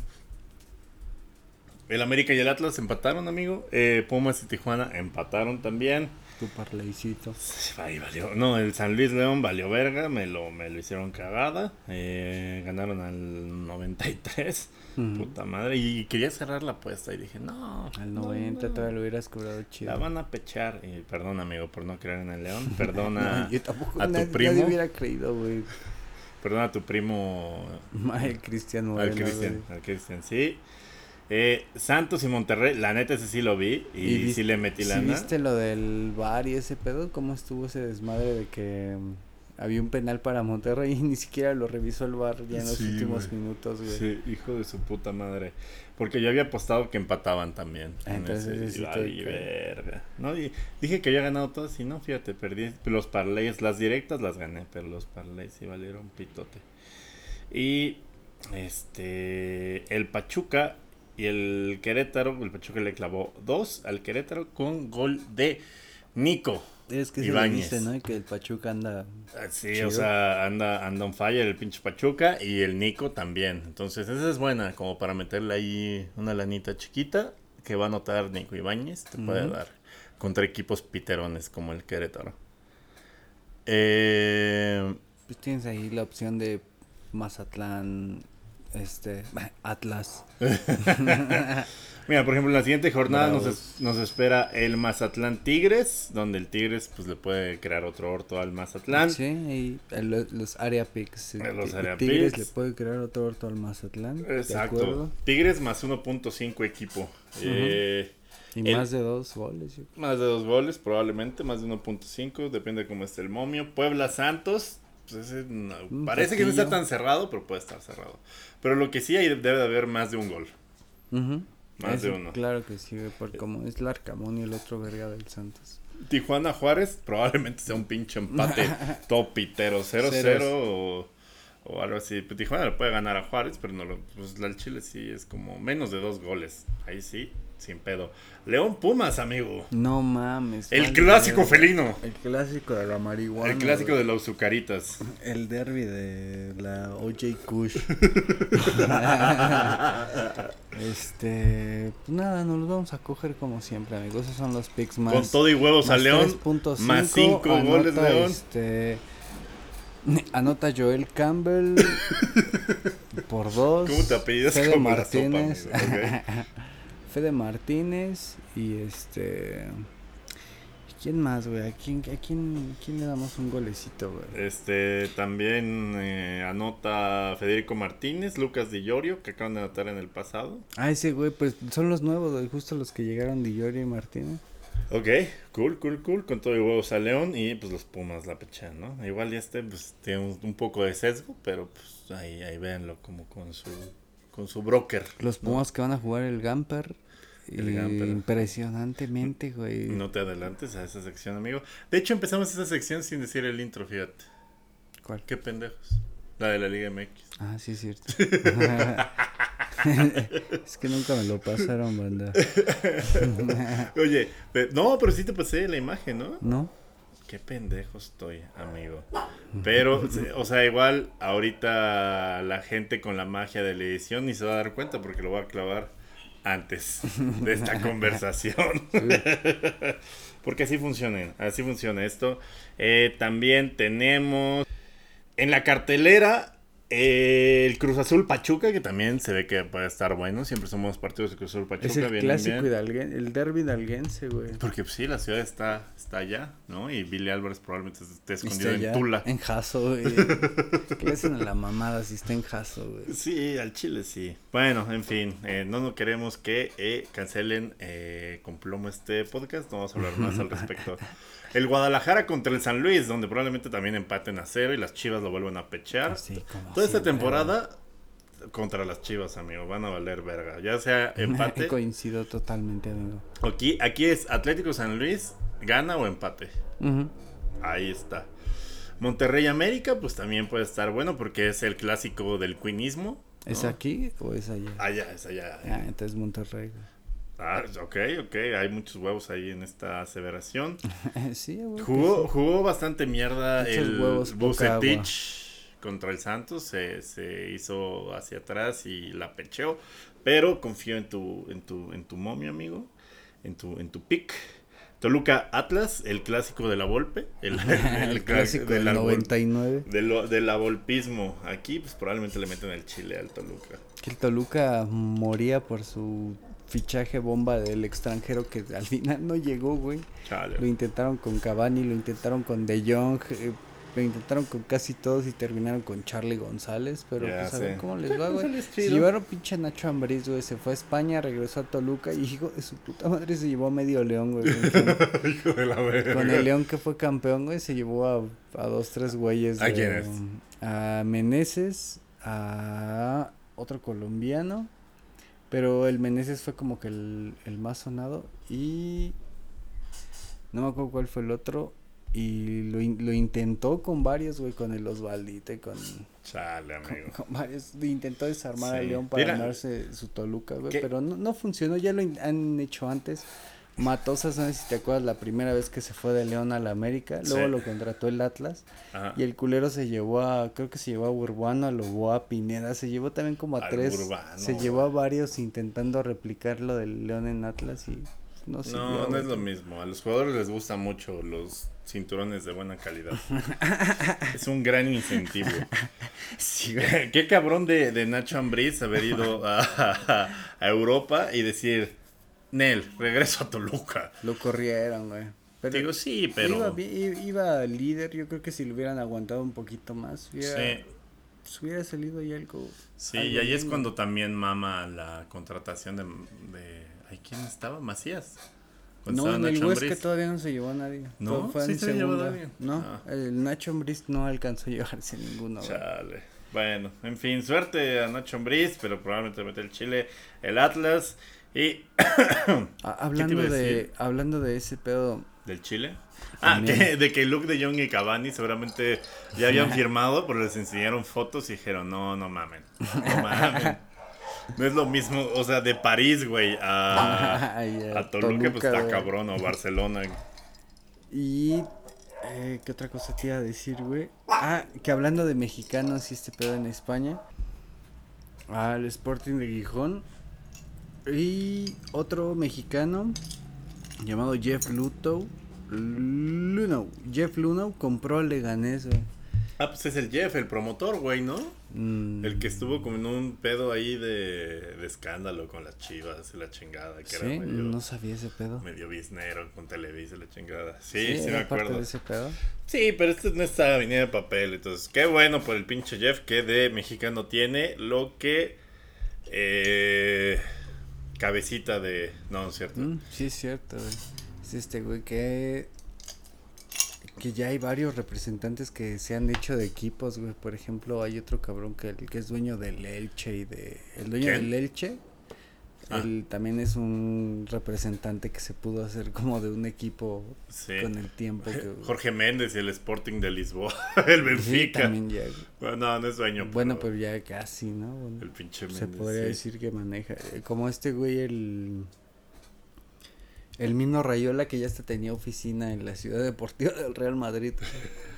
el América y el Atlas empataron, amigo. Eh, Pumas y Tijuana empataron también. Tu parleycito. Ahí valió. No, el San Luis León valió verga. Me lo, me lo hicieron cagada. Eh, ganaron al 93. Ujú. Puta madre. Y quería cerrar la apuesta. Y dije, no. Al no, 90 no. todavía lo hubieras cobrado La chido. van a pechar. Y perdón, amigo, por no creer en el León. Perdona. No, yo tampoco. a tu nadie, primo. nadie hubiera creído, güey. Perdona a tu primo. El Cristian Al. Cristian. Al Cristian, sí. Eh, Santos y Monterrey, la neta ese sí lo vi. Y, sí le metí ¿sí lana. viste lo del bar y ese pedo? ¿Cómo estuvo ese desmadre de que mm, había un penal para Monterrey y ni siquiera lo revisó el bar ya en los Sí, últimos minutos, güey? Sí, hijo de su puta madre. Porque yo había apostado que empataban también. Ah, en entonces ese, sí verga. No, y dije que había ganado todas y no, fíjate, perdí. Los parlays, las directas las gané, pero los parlays sí valieron pitote. Y este el Pachuca y el Querétaro, el Pachuca le clavó dos al Querétaro con gol de Nico. Es que se le Ibáñez. dice, ¿no? Que el Pachuca anda. Ah, Sí, Chido. o sea, anda, anda on fire el pinche Pachuca y el Nico también. Entonces, esa es buena, como para meterle ahí una lanita chiquita que va a anotar Nico Ibáñez, te puede dar contra equipos piterones como el Querétaro. Eh, Pues tienes ahí la opción de Mazatlán, este, Atlas. mira, por ejemplo, en la siguiente jornada nos, es- nos espera el Mazatlán Tigres, donde el Tigres pues le puede crear otro orto al Mazatlán. Sí, y el- los area picks. Los area Tigres le puede crear otro orto al Mazatlán. ¿de Exacto. Tigres más 1.5 equipo. Eh, Y El- más de dos goles. Más de dos goles, probablemente, más de 1.5, depende de cómo esté el momio. Puebla Santos, pues ese no- parece que no está tan cerrado, pero puede estar cerrado. Pero lo que sí hay debe de haber más de un gol. Más de uno. Claro que sí, porque como es Larcamón y el otro verga del Santos. Tijuana Juárez probablemente sea un pinche empate todo pitero, 0-0 Ceros. o, o algo así. Pues Tijuana le puede ganar a Juárez, pero no lo, pues el Chile sí es como menos de dos goles. Ahí sí, sin pedo. León Pumas, amigo. No mames. El clásico felino. El clásico de la marihuana. El clásico de los azucaritas. El derby de la OJ Kush. este. Pues nada, nos los vamos a coger como siempre, amigos. Esos son los picks más. Con todo y huevos a León. 3.5, Más 5 goles León. Este. Anota Joel Campbell por dos. ¿Cómo te apellidas Fede como la sopa, Martínez. Fede Martínez y este. ¿Quién más, güey? ¿A quién, a quién, quién le damos un golecito, güey? Este también eh, anota Federico Martínez, Lucas Di Llorio, que acaban de anotar en el pasado. Ah, ese güey, pues son los nuevos, güey, justo los que llegaron Di Llorio y Martínez. Ok, cool, cool, cool. Con todo y huevos a León y pues los Pumas la pechan, ¿no? Igual y este pues tiene un, un poco de sesgo, pero pues ahí, ahí véanlo como con su con su broker. Los Pumas que van a jugar el Gamper. Impresionantemente, güey. No te adelantes a esa sección, amigo. De hecho, empezamos esa sección sin decir el intro, fíjate. ¿Cuál? Qué pendejos. La de la Liga MX. Ah, sí, es cierto. es que nunca me lo pasaron, banda. Oye, no, pero sí te pasé la imagen, ¿no? ¿No? Qué pendejo estoy, amigo. Pero, o sea, igual ahorita la gente con la magia de la edición ni se va a dar cuenta porque lo voy a clavar antes de esta conversación. porque así funciona, así funciona esto. Eh, también tenemos en la cartelera el Cruz Azul Pachuca, que también se ve que puede estar bueno. Siempre somos partidos de Cruz Azul Pachuca. Es el vienen clásico bien. el derby hidalguense, güey. Porque pues, sí, la ciudad está, está allá, ¿no? Y Billy Álvarez probablemente esté escondido Está en allá, Tula. En Jaso, güey. ¿Qué le hacen a la mamada si está en Jaso, güey? Sí, al Chile sí. Bueno, en fin, eh, no nos queremos que eh, cancelen eh, con plomo este podcast, no vamos a hablar más al respecto. El Guadalajara contra el San Luis, donde probablemente también empaten a cero y las Chivas lo vuelvan a pechar. Así como Toda esta temporada contra las Chivas, amigo, van a valer verga. Ya sea empate, Coincido totalmente, amigo. aquí, aquí es Atlético San Luis, gana o empate. Ahí está. Monterrey América, pues también puede estar bueno porque es el clásico del cuinismo. ¿no? ¿Es aquí o es allá? Allá, es allá. Ah, entonces Monterrey, güey. Ah, ok, ok. Hay muchos huevos ahí en esta aseveración. sí. Jugó, jugó bastante mierda Muchos el huevos, Bucetich contra el Santos. Se, se hizo hacia atrás y la pecheó. Pero confío en tu, en tu, en tu momio, amigo. En tu, en tu pick. Toluca Atlas, el clásico de la Volpe. El, El, clásico del árbol- 99. De lo, del avolpismo. Aquí, pues probablemente le meten el chile al Toluca. Que el Toluca moría por su fichaje bomba del extranjero que al final no llegó, güey. Chale. Lo intentaron con Cavani, lo intentaron con De Jong, eh, lo intentaron con casi todos y terminaron con Charlie González, pero Ya pues a ver cómo les va, güey. González Se llevaron pinche Nacho Ambriz, güey, se fue a España, regresó a Toluca y hijo de su puta madre se llevó a medio león, güey. Con, Hijo de la verga. con el león que fue campeón, güey, se llevó a, a dos, tres güeyes. ¿A de- quién es? A Meneses, a otro colombiano, pero el Meneses fue como que el, el más sonado y no me acuerdo cuál fue el otro. Y lo, in- lo intentó con varios, güey, con el Osvaldito y con, Chale, amigo. con varios. Intentó desarmar Sí. al León para Mira. ganarse su Toluca, güey, pero no, no funcionó. Ya lo in- han hecho antes. Matosas, no sé si te acuerdas, la primera vez que se fue de León a la América. Luego Sí. lo contrató el Atlas. Ajá. Y el culero se llevó a, creo que se llevó a Urbano, a Loboa, a Pineda, se llevó también como a Al tres. Urbano, se llevó a varios intentando replicar lo del León en Atlas y no sirvió, No, no güey. es lo mismo. A los jugadores les gustan mucho los cinturones de buena calidad. es un gran incentivo. Sí. Qué cabrón de, de Nacho Ambriz haber ido a, a- a Europa y decir, Nel, regreso a Toluca. Lo corrieron, güey. Pero Digo, sí, iba, pero... bi- iba líder, yo creo que si lo hubieran aguantado un poquito más, hubiera, Sí, pues, hubiera salido ahí algo. sí, algo y ahí es bien, cuando también mama la contratación de... de ay, ¿Quién estaba? Macías. cuando No, en el Huesca todavía no se llevó a nadie. ¿No? Fue, ¿Sí se llevó a alguien? No, Ah. el Nacho Ambriz no alcanzó a llevarse ninguno. güey. Chale. Bueno, en fin, suerte a Nacho Ambriz, pero probablemente mete el Chile, el Atlas y Ah, hablando de hablando de ese pedo, del Chile. Ah, que, de que Luke de Jong y Cavani seguramente ya habían firmado, pero les enseñaron fotos y dijeron, no, no mamen, no mamen. No es lo mismo, o sea, de París, güey, a, a Toluca, pues está cabrón, o Barcelona. Y eh, qué otra cosa te iba a decir, güey. Ah, que hablando de mexicanos y este pedo en España, al Sporting de Gijón y otro mexicano llamado Jeff Luto, Luno, Jeff Luno compró al Leganés, güey. Ah, pues es el Jeff, el promotor, güey, ¿no? Mm, El que estuvo como en un pedo ahí de, de escándalo con las chivas y la chingada, que Sí, era medio, no sabía ese pedo. medio biznero con Televisa y la chingada. Sí, sí, me parte acuerdo. de ese pedo. Sí, pero este no está venida de papel, entonces qué bueno por el pinche Jeff que de mexicano tiene lo que eh, cabecita de... No, es cierto. Mm, sí, es cierto, güey. Es este güey que. Que ya hay varios representantes que se han hecho de equipos, güey. Por ejemplo, hay otro cabrón que, que es dueño del Elche y de. El dueño ¿Quién? del Elche. Ah. Él también es un representante que se pudo hacer como de un equipo Sí. con el tiempo que. Jorge Méndez y el Sporting de Lisboa, el Sí, Benfica. también ya. Bueno, no, es dueño. Bueno, pero ya casi, ¿no? Bueno, El pinche se Méndez, podría sí. decir que maneja. eh, Como este güey, el. El Mino Rayola que ya hasta tenía oficina en la ciudad deportiva del Real Madrid.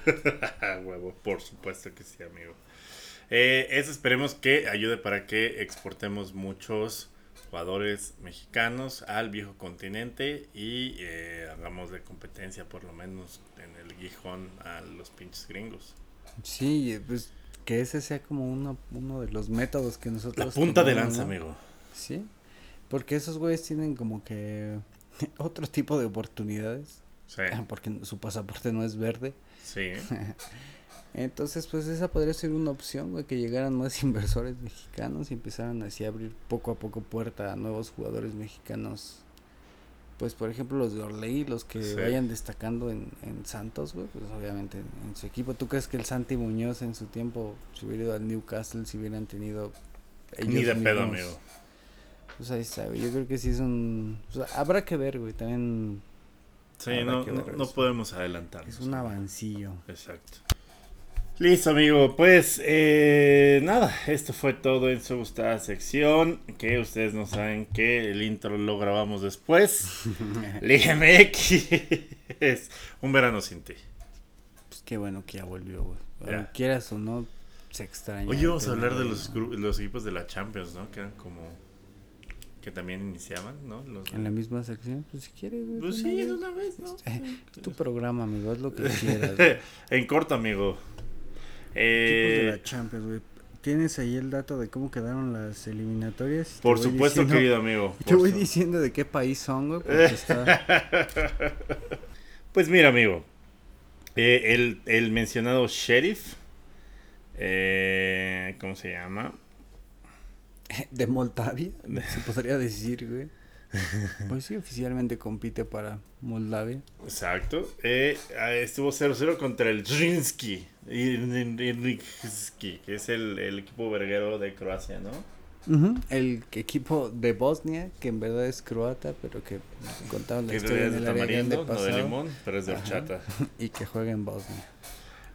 Huevo, por supuesto que sí, amigo. Eh, eso esperemos que ayude para que exportemos muchos jugadores mexicanos al viejo continente y eh, hagamos de competencia por lo menos en el Gijón a los pinches gringos. Sí, pues que ese sea como uno, uno de los métodos que nosotros. La punta de lanza, ¿no? amigo. Sí, porque esos güeyes tienen como que otro tipo de oportunidades. Sí, Porque su pasaporte no es verde. sí. Entonces, pues esa podría ser una opción, güey, que llegaran más inversores mexicanos y empezaran así a abrir poco a poco puerta a nuevos jugadores mexicanos. Pues, por ejemplo, los de Orley, los que Sí. vayan destacando en, en Santos, güey, pues obviamente en, en su equipo. ¿Tú crees que el Santi Muñoz en su tiempo, si hubiera ido al Newcastle, si hubieran tenido... Ni de ellos pedo, mismos? amigo. Pues ahí está, güey, yo creo que sí es un... sea, habrá que ver, güey, también Sí, no, no, no podemos adelantarnos. es un avancillo. Exacto. Listo, amigo. Pues eh, nada, esto fue todo en su gustada sección. Que ustedes no saben que el intro lo grabamos después. Liga MX es un verano sin ti. Pues qué bueno que ya volvió, güey. Quieras o no, se extraña. Oye, vamos a hablar de los, equipos de la Champions, ¿no? Que eran como. que también iniciaban, ¿no? Los En la misma sección, pues si quieres. Pues de sí, de una vez, ¿no? Es tu programa, amigo, haz lo que quieras. en corto, amigo. Equipos de Eh, la Champions, güey. ¿Tienes ahí el dato de cómo quedaron las eliminatorias? Por supuesto, diciendo- querido amigo. Te voy su- diciendo de qué país son, güey, está... Pues mira, amigo. eh, el, el mencionado sheriff. eh, ¿Cómo se llama? de Moldavia, se podría decir, güey. Pues sí, oficialmente compite para Moldavia. Exacto. eh, ah, estuvo 0-0 contra el Zrinski. Que es el, el equipo verguero de Croacia, ¿no? El equipo de Bosnia, que en verdad es croata, pero que contaron la Que historia de el tamarindo, no de limón, pero es de Ajá. horchata. y que juega en Bosnia.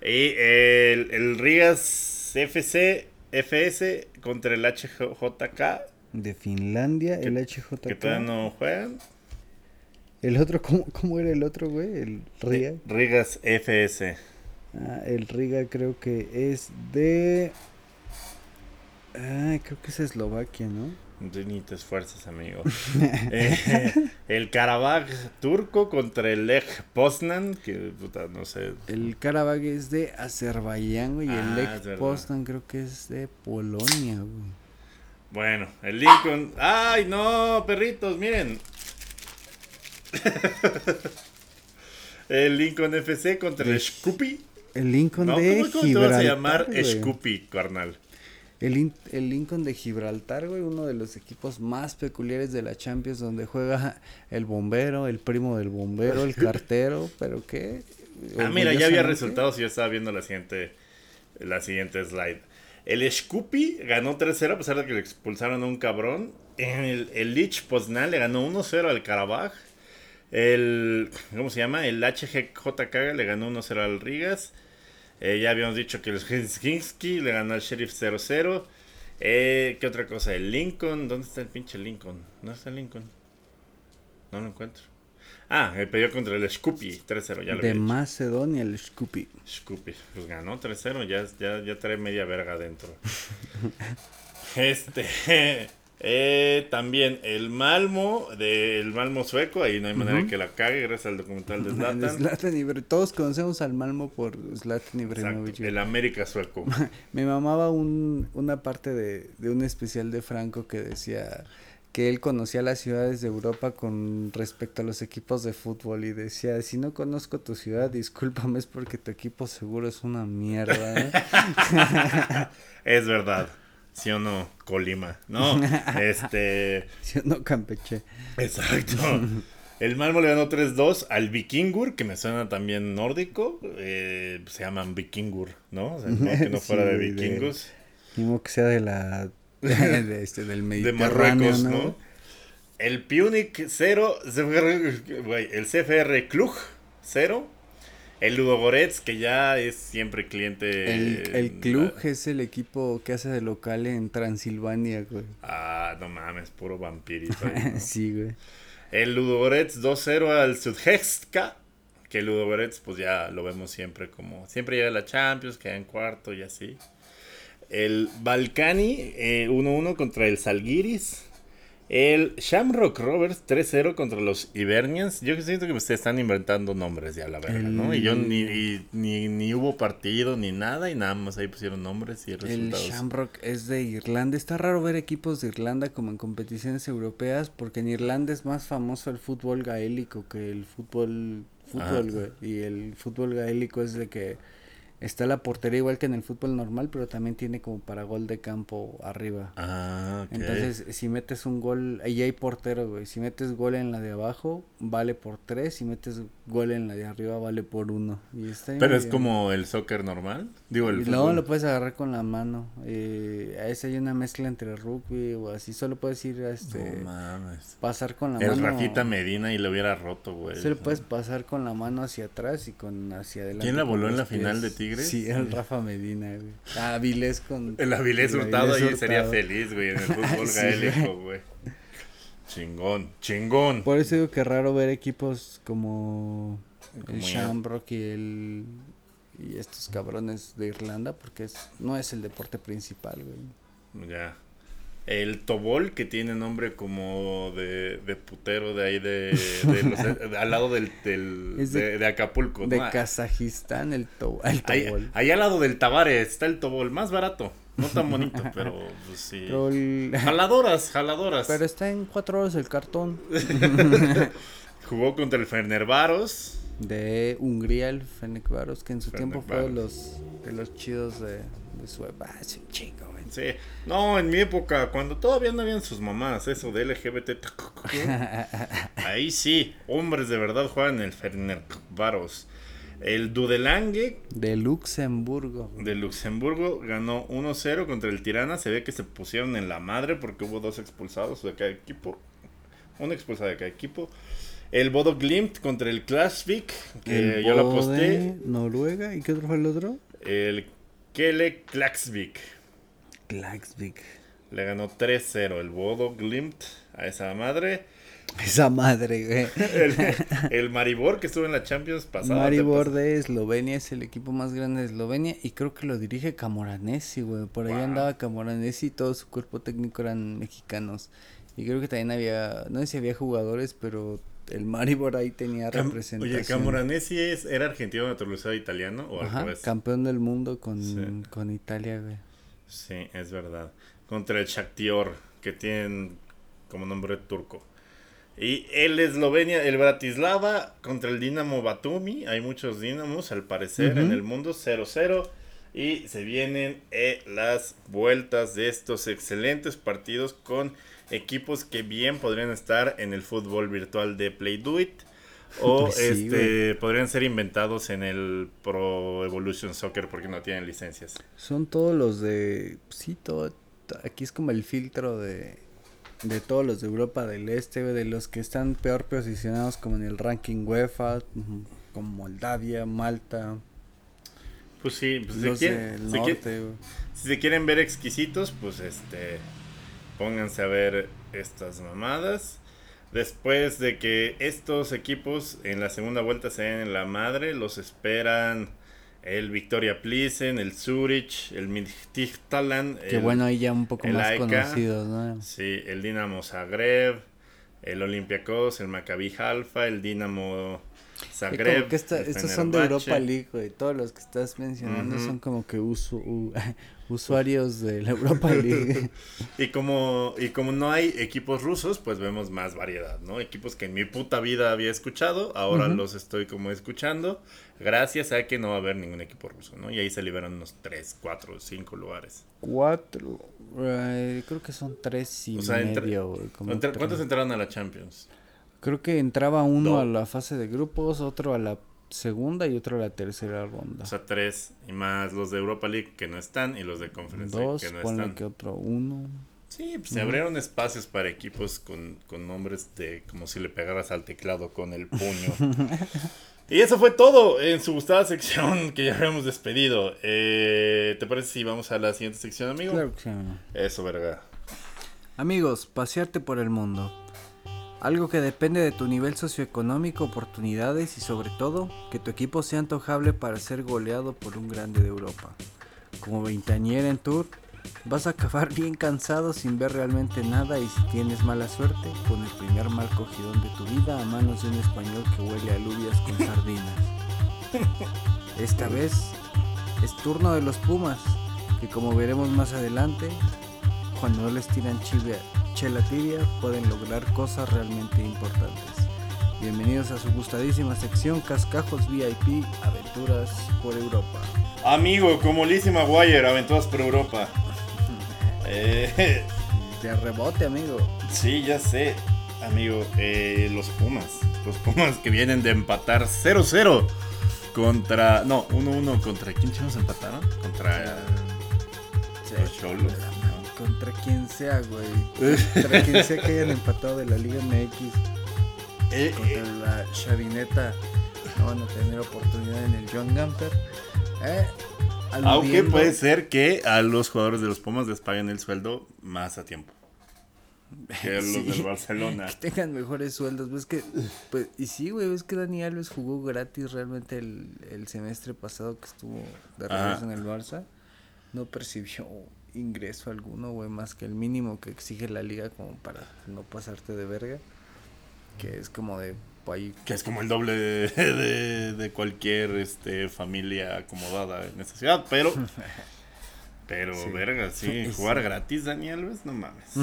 Y el, el Rigas FC, FS contra el HJK, De Finlandia, el HJK. que todavía no juegan. El otro, ¿cómo, ¿cómo era el otro, güey? El Riga. Rigas FS. Ah, el Riga creo que es de... Ah, creo que es Eslovaquia, ¿no? Ni te esfuerces, amigo. Eh, el Karabaj turco contra el Lech Poznan, que puta, no sé. El Karabag es de Azerbaiyán, güey, y Ah, el es Lech. Poznan creo que es de Polonia, güey. Bueno, el Lincoln. ¡Ay, no, perritos! Miren. el Lincoln FC contra el Scoopy. El Lincoln No, de ¿cómo, cómo te Gibraltar, vas a llamar güey. Scoopy, carnal? El, el Lincoln de Gibraltar, güey, uno de los equipos más peculiares de la Champions, donde juega el bombero, el primo del bombero, el cartero, pero qué. Ah, mira, ya había resultados y yo estaba viendo la siguiente, la siguiente slide. El Scoopy ganó 3-0 a pesar de que le expulsaron a un cabrón. El, el Lich Poznal le ganó 1-0 al Karabaj. El, ¿cómo se llama? El HGJK le ganó 1-0 al Rigas. Eh, ya habíamos dicho que el Helsinki le ganó al Sheriff 0-0. Eh, ¿Qué otra cosa? El Lincoln. ¿Dónde está el pinche Lincoln? ¿No está el Lincoln? No lo encuentro. Ah, el perdió contra el Scoopy 3-0. Ya lo de Macedonia, el Scoopy. Scoopy. Pues ganó 3-0. Ya, ya, ya trae media verga adentro. este. Eh, también el Malmo, del Malmo sueco, ahí no hay manera que la cague gracias al documental de Zlatan. todos conocemos al Malmo por Zlatan Ibrahimovic. el América sueco. Me mamaba un, una parte de, de un especial de Franco que decía que él conocía las ciudades de Europa con respecto a los equipos de fútbol y decía, si no conozco tu ciudad, discúlpame, es porque tu equipo seguro es una mierda. ¿eh?". es verdad. ¿Sí o no? Colima. No, este. ¿Sí o no? Campeche. Exacto. El Malmo le ganó 3-2 al Vikingur, que me suena también nórdico. Eh, se llaman Vikingur, ¿no? O sea, no que no fuera de vikingos. Mismo que sea de la. De, este, del Mediterráneo. De Marruecos, ¿no? El Punic 0. El CFR Klug 0. El Ludogorets, que ya es siempre cliente. El, el club es el equipo que hace de local en Transilvania, güey. Ah, no mames, puro vampirito. sí, güey. El Ludogorets 2-0 al Sudhexka. Que el Ludogorets, pues ya lo vemos siempre como. Siempre llega a la Champions, queda en cuarto y así. El Balcani 1-1 eh, contra el Salguiris. El Shamrock Rovers 3-0 contra los Hibernians. Yo siento que ustedes están inventando nombres ya, la verdad, ¿no? Y yo ni, ni, ni, hubo partido ni nada y nada más ahí pusieron nombres y resultados. El Shamrock es de Irlanda. Está raro ver equipos de Irlanda como en competiciones europeas porque en Irlanda es más famoso el fútbol gaélico que el fútbol, fútbol, güey. Y el fútbol gaélico es de que Está la portería igual que en el fútbol normal, pero también tiene como para gol de campo arriba. Ah, ok. Entonces, si metes un gol, ahí hay portero, güey. Si metes gol en la de abajo, vale por tres. Si metes gol en la de arriba, vale por uno. Y está pero es como el soccer normal. Digo, el No, lo puedes agarrar con la mano. Eh, a ese hay una mezcla entre rugby o así. Solo puedes ir a este. No mames. Pasar con la el mano. El Rafita Medina y lo hubiera roto, güey. Solo puedes pasar con la mano hacia atrás y con hacia adelante. ¿Quién la voló en la final de Sí, el Rafa Medina, güey. Ah, Avilés con. El Avilés Hurtado ahí sería feliz, güey, en el fútbol gaélico, güey. Chingón, chingón. Por eso digo que es raro ver equipos como, el Shamrock y el y estos cabrones de Irlanda porque es, no es el deporte principal, güey. Ya. El Tobol, que tiene nombre como de, de putero de ahí de, de al lado del, del de, Acapulco. De Kazajistán, el, to, el Tobol. Ahí, al lado del Tavares está el Tobol, más barato. No tan bonito, pero pues sí. Jaladoras, jaladoras. Pero está en cuatro horas el cartón. Jugó contra el Fenerbahce. De Hungría, el Fenerbahce, que en su tiempo fue de los, de los chidos de, de su... Ah, es un chingo, güey. Sí. No, en mi época, cuando todavía no habían sus mamás, eso de LGBT. ahí sí, hombres de verdad juegan el Fenerbahce. El Dudelange. De Luxemburgo. De Luxemburgo ganó 1-0 contra el Tirana. Se ve que se pusieron en la madre porque hubo dos expulsados de cada equipo. Un expulsado de cada equipo. El Bodo Glimt contra el Klasvik. Que yo lo posté. Noruega. ¿Y qué otro fue el otro? El Kele Klaxvik. Klaxvik. Le ganó 3-0 el Bodo Glimt a esa madre. Esa madre, güey. el, Maribor que estuvo en la Champions pasada. Maribor de Eslovenia es el equipo más grande de Eslovenia y creo que lo dirige Camoranesi, güey. Por ahí andaba Camoranesi y todo su cuerpo técnico eran mexicanos. Y creo que también había, no sé si había jugadores, pero el Maribor ahí tenía representación. Oye, Camoranesi es, era argentino naturalizado italiano o Ajá, campeón del mundo con, con Italia, güey. Sí, es verdad. Contra el Shakhtar, que tienen como nombre turco. Y el Eslovenia, el Bratislava contra el Dinamo Batumi. Hay muchos Dinamos, al parecer, en el mundo. 0-0. Y se vienen eh, las vueltas de estos excelentes partidos con equipos que bien podrían estar en el fútbol virtual de Play Do It. O este podrían ser inventados en el Pro Evolution Soccer porque no tienen licencias. Son todos los de. Sí, todo. Aquí es como el filtro de. De todos los de Europa del Este, de los que están peor posicionados como en el ranking UEFA, como Moldavia, Malta. Pues sí, pues si, quieren, si, se quieren ver exquisitos, pues este pónganse a ver estas mamadas. Después de que estos equipos en la segunda vuelta se den en la madre, los esperan el Victoria Plissen, el Zurich, el Midtjylland. Que bueno, ahí ya un poco más conocidos, ¿no? Sí, el Dinamo Zagreb, el Olympiacos, el Maccabi Halfa, el Dinamo Zagreb. Que estos son de Europa League, güey. Todos los que estás mencionando son como que uso, usuarios de la Europa League. y como y como no hay equipos rusos, pues vemos más variedad, ¿no? Equipos que en mi puta vida había escuchado, ahora los estoy como escuchando, gracias a que no va a haber ningún equipo ruso, ¿no? Y ahí se liberan unos 3, 4, 5 lugares. 4, creo que son 3 y medio. ¿Cuántos entraron a la Champions? Creo que entraba uno a la fase de grupos, otro a la segunda y otro a la tercera ronda. O sea, tres y más los de Europa League que no están y los de Conference League que no están. que otro uno. Sí, pues se abrieron espacios para equipos con, con nombres de como si le pegaras al teclado con el puño. y eso fue todo en su gustada sección que ya habíamos despedido. Eh, ¿Te parece si vamos a la siguiente sección, amigo? Claro que sí. Eso, verga. Amigos, pasearte por el mundo. Algo que depende de tu nivel socioeconómico, oportunidades y sobre todo que tu equipo sea antojable para ser goleado por un grande de Europa. Como veintañera en tour, vas a acabar bien cansado sin ver realmente nada y si tienes mala suerte, con el primer mal cogidón de tu vida a manos de un español que huele a alubias con sardinas. Esta vez es turno de los Pumas, que como veremos más adelante, cuando no les tiran chivia chela tibia pueden lograr cosas realmente importantes. Bienvenidos a su gustadísima sección Cascajos VIP Aventuras por Europa. Amigo, como Lizzie McGuire, Aventuras por Europa. eh, de rebote, amigo. Sí, ya sé, amigo. Eh, los Pumas. Los Pumas que vienen de empatar 0-0 contra. No, 1-1 contra. ¿Quién chicos empataron? Contra. los Cholos contra quien sea, güey. Contra quien sea que hayan empatado de la Liga MX. Eh, contra eh. la Chavineta no van a tener oportunidad en el John Gamper. Eh, Aunque puede ser que a los jugadores de los Pumas les paguen el sueldo más a tiempo. Que los del Barcelona. Que tengan mejores sueldos. Ves que, pues, y sí, güey, ves que Dani Alves jugó gratis realmente el, el semestre pasado que estuvo de regreso en el Barça. No percibió ingreso alguno, güey, más que el mínimo que exige la liga como para no pasarte de verga. Que es como de Que es como el doble de, de, cualquier este familia acomodada en esta ciudad, pero... pero, verga, sí, jugar gratis, Daniel, ¿ves? No mames.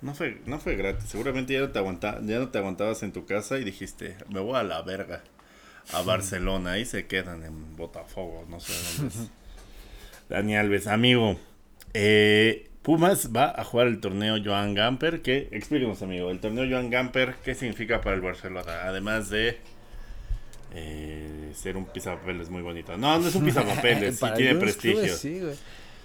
No fue, no fue gratis, seguramente ya no, te aguanta, ya no te aguantabas en tu casa y dijiste, me voy a la verga a Barcelona, ahí se quedan en Botafogo, no sé dónde es. Dani Alves, amigo, eh, Pumas va a jugar el torneo Joan Gamper. Que, explíquenos, amigo, el torneo Joan Gamper, ¿qué significa para el Barcelona? Además de eh, ser un pisapapeles muy bonito. No, no es un pisapapeles, sí tiene prestigio.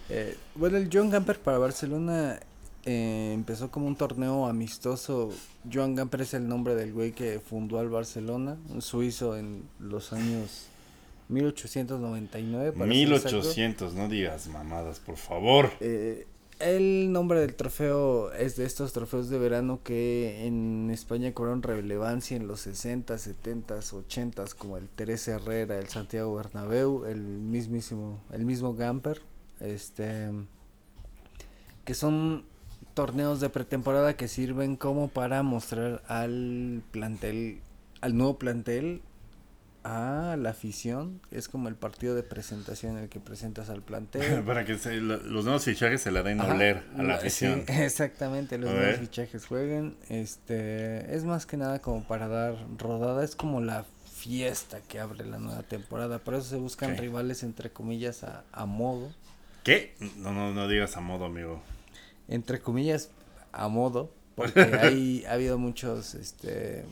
Eh, bueno, el Joan Gamper para Barcelona eh, empezó como un torneo amistoso. Joan Gamper es el nombre del güey que fundó al Barcelona, un suizo en los años 1899. 1800, no digas mamadas, por favor. Eh, el nombre del trofeo es de estos trofeos de verano que en España cobraron relevancia en los 60, 70, 80, como el Teresa Herrera, el Santiago Bernabéu, el mismísimo, el mismo Gamper, este, que son torneos de pretemporada que sirven como para mostrar al plantel, al nuevo plantel a la afición. Es como el partido de presentación en el que presentas al plantel. Para que se- los nuevos fichajes se la den a oler a la afición. Sí, exactamente, los nuevos fichajes jueguen. Este, es más que nada como para dar rodada, es como la fiesta que abre la nueva temporada. Por eso se buscan rivales entre comillas a, a modo, ¿Qué? No, no, no digas a modo, amigo. entre comillas a modo, porque hay ha habido muchos este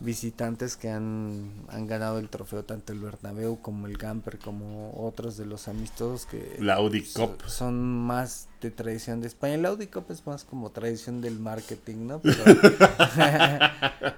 visitantes que han, han ganado el trofeo tanto el Bernabéu como el Gamper como otros de los amistosos que La Audi Cup. son más de tradición de España. El Audi Cup es más como tradición del marketing, ¿no? Pero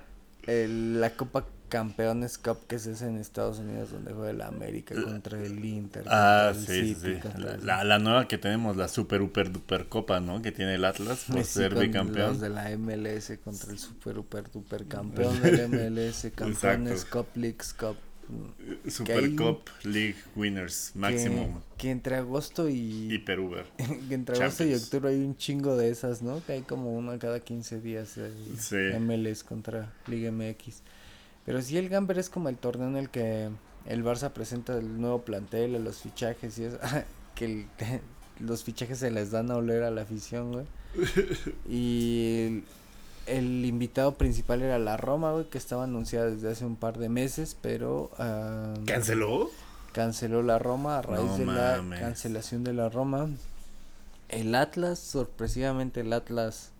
el- la Copa Campeones Cup que se hace en Estados Unidos donde juega el América contra el Inter. Ah, el sí, City, sí. La, la- nueva que tenemos, la Super Super Duper Copa, ¿no? Que tiene el Atlas por ser bicampeón. Los de la MLS contra el super, super, super campeón del MLS, campeones. Cup, Leagues Cup. mm, Super hay- Cup League Winners, que- máximo. Que, entre agosto y, Hiper Uber. que entre agosto y Champions. octubre hay un chingo de esas, ¿no? Que hay como una cada 15 días. el Sí. MLS contra Liga MX. Pero sí, el Gamper es como el torneo en el que el Barça presenta el nuevo plantel, los fichajes y eso. que el- los fichajes se les dan a oler a la afición, güey. Y el, el invitado principal era la Roma, güey, que estaba anunciada desde hace un par de meses, pero ah, ¿Canceló? canceló la Roma a raíz No de la cancelación de la Roma. El Atlas, sorpresivamente el Atlas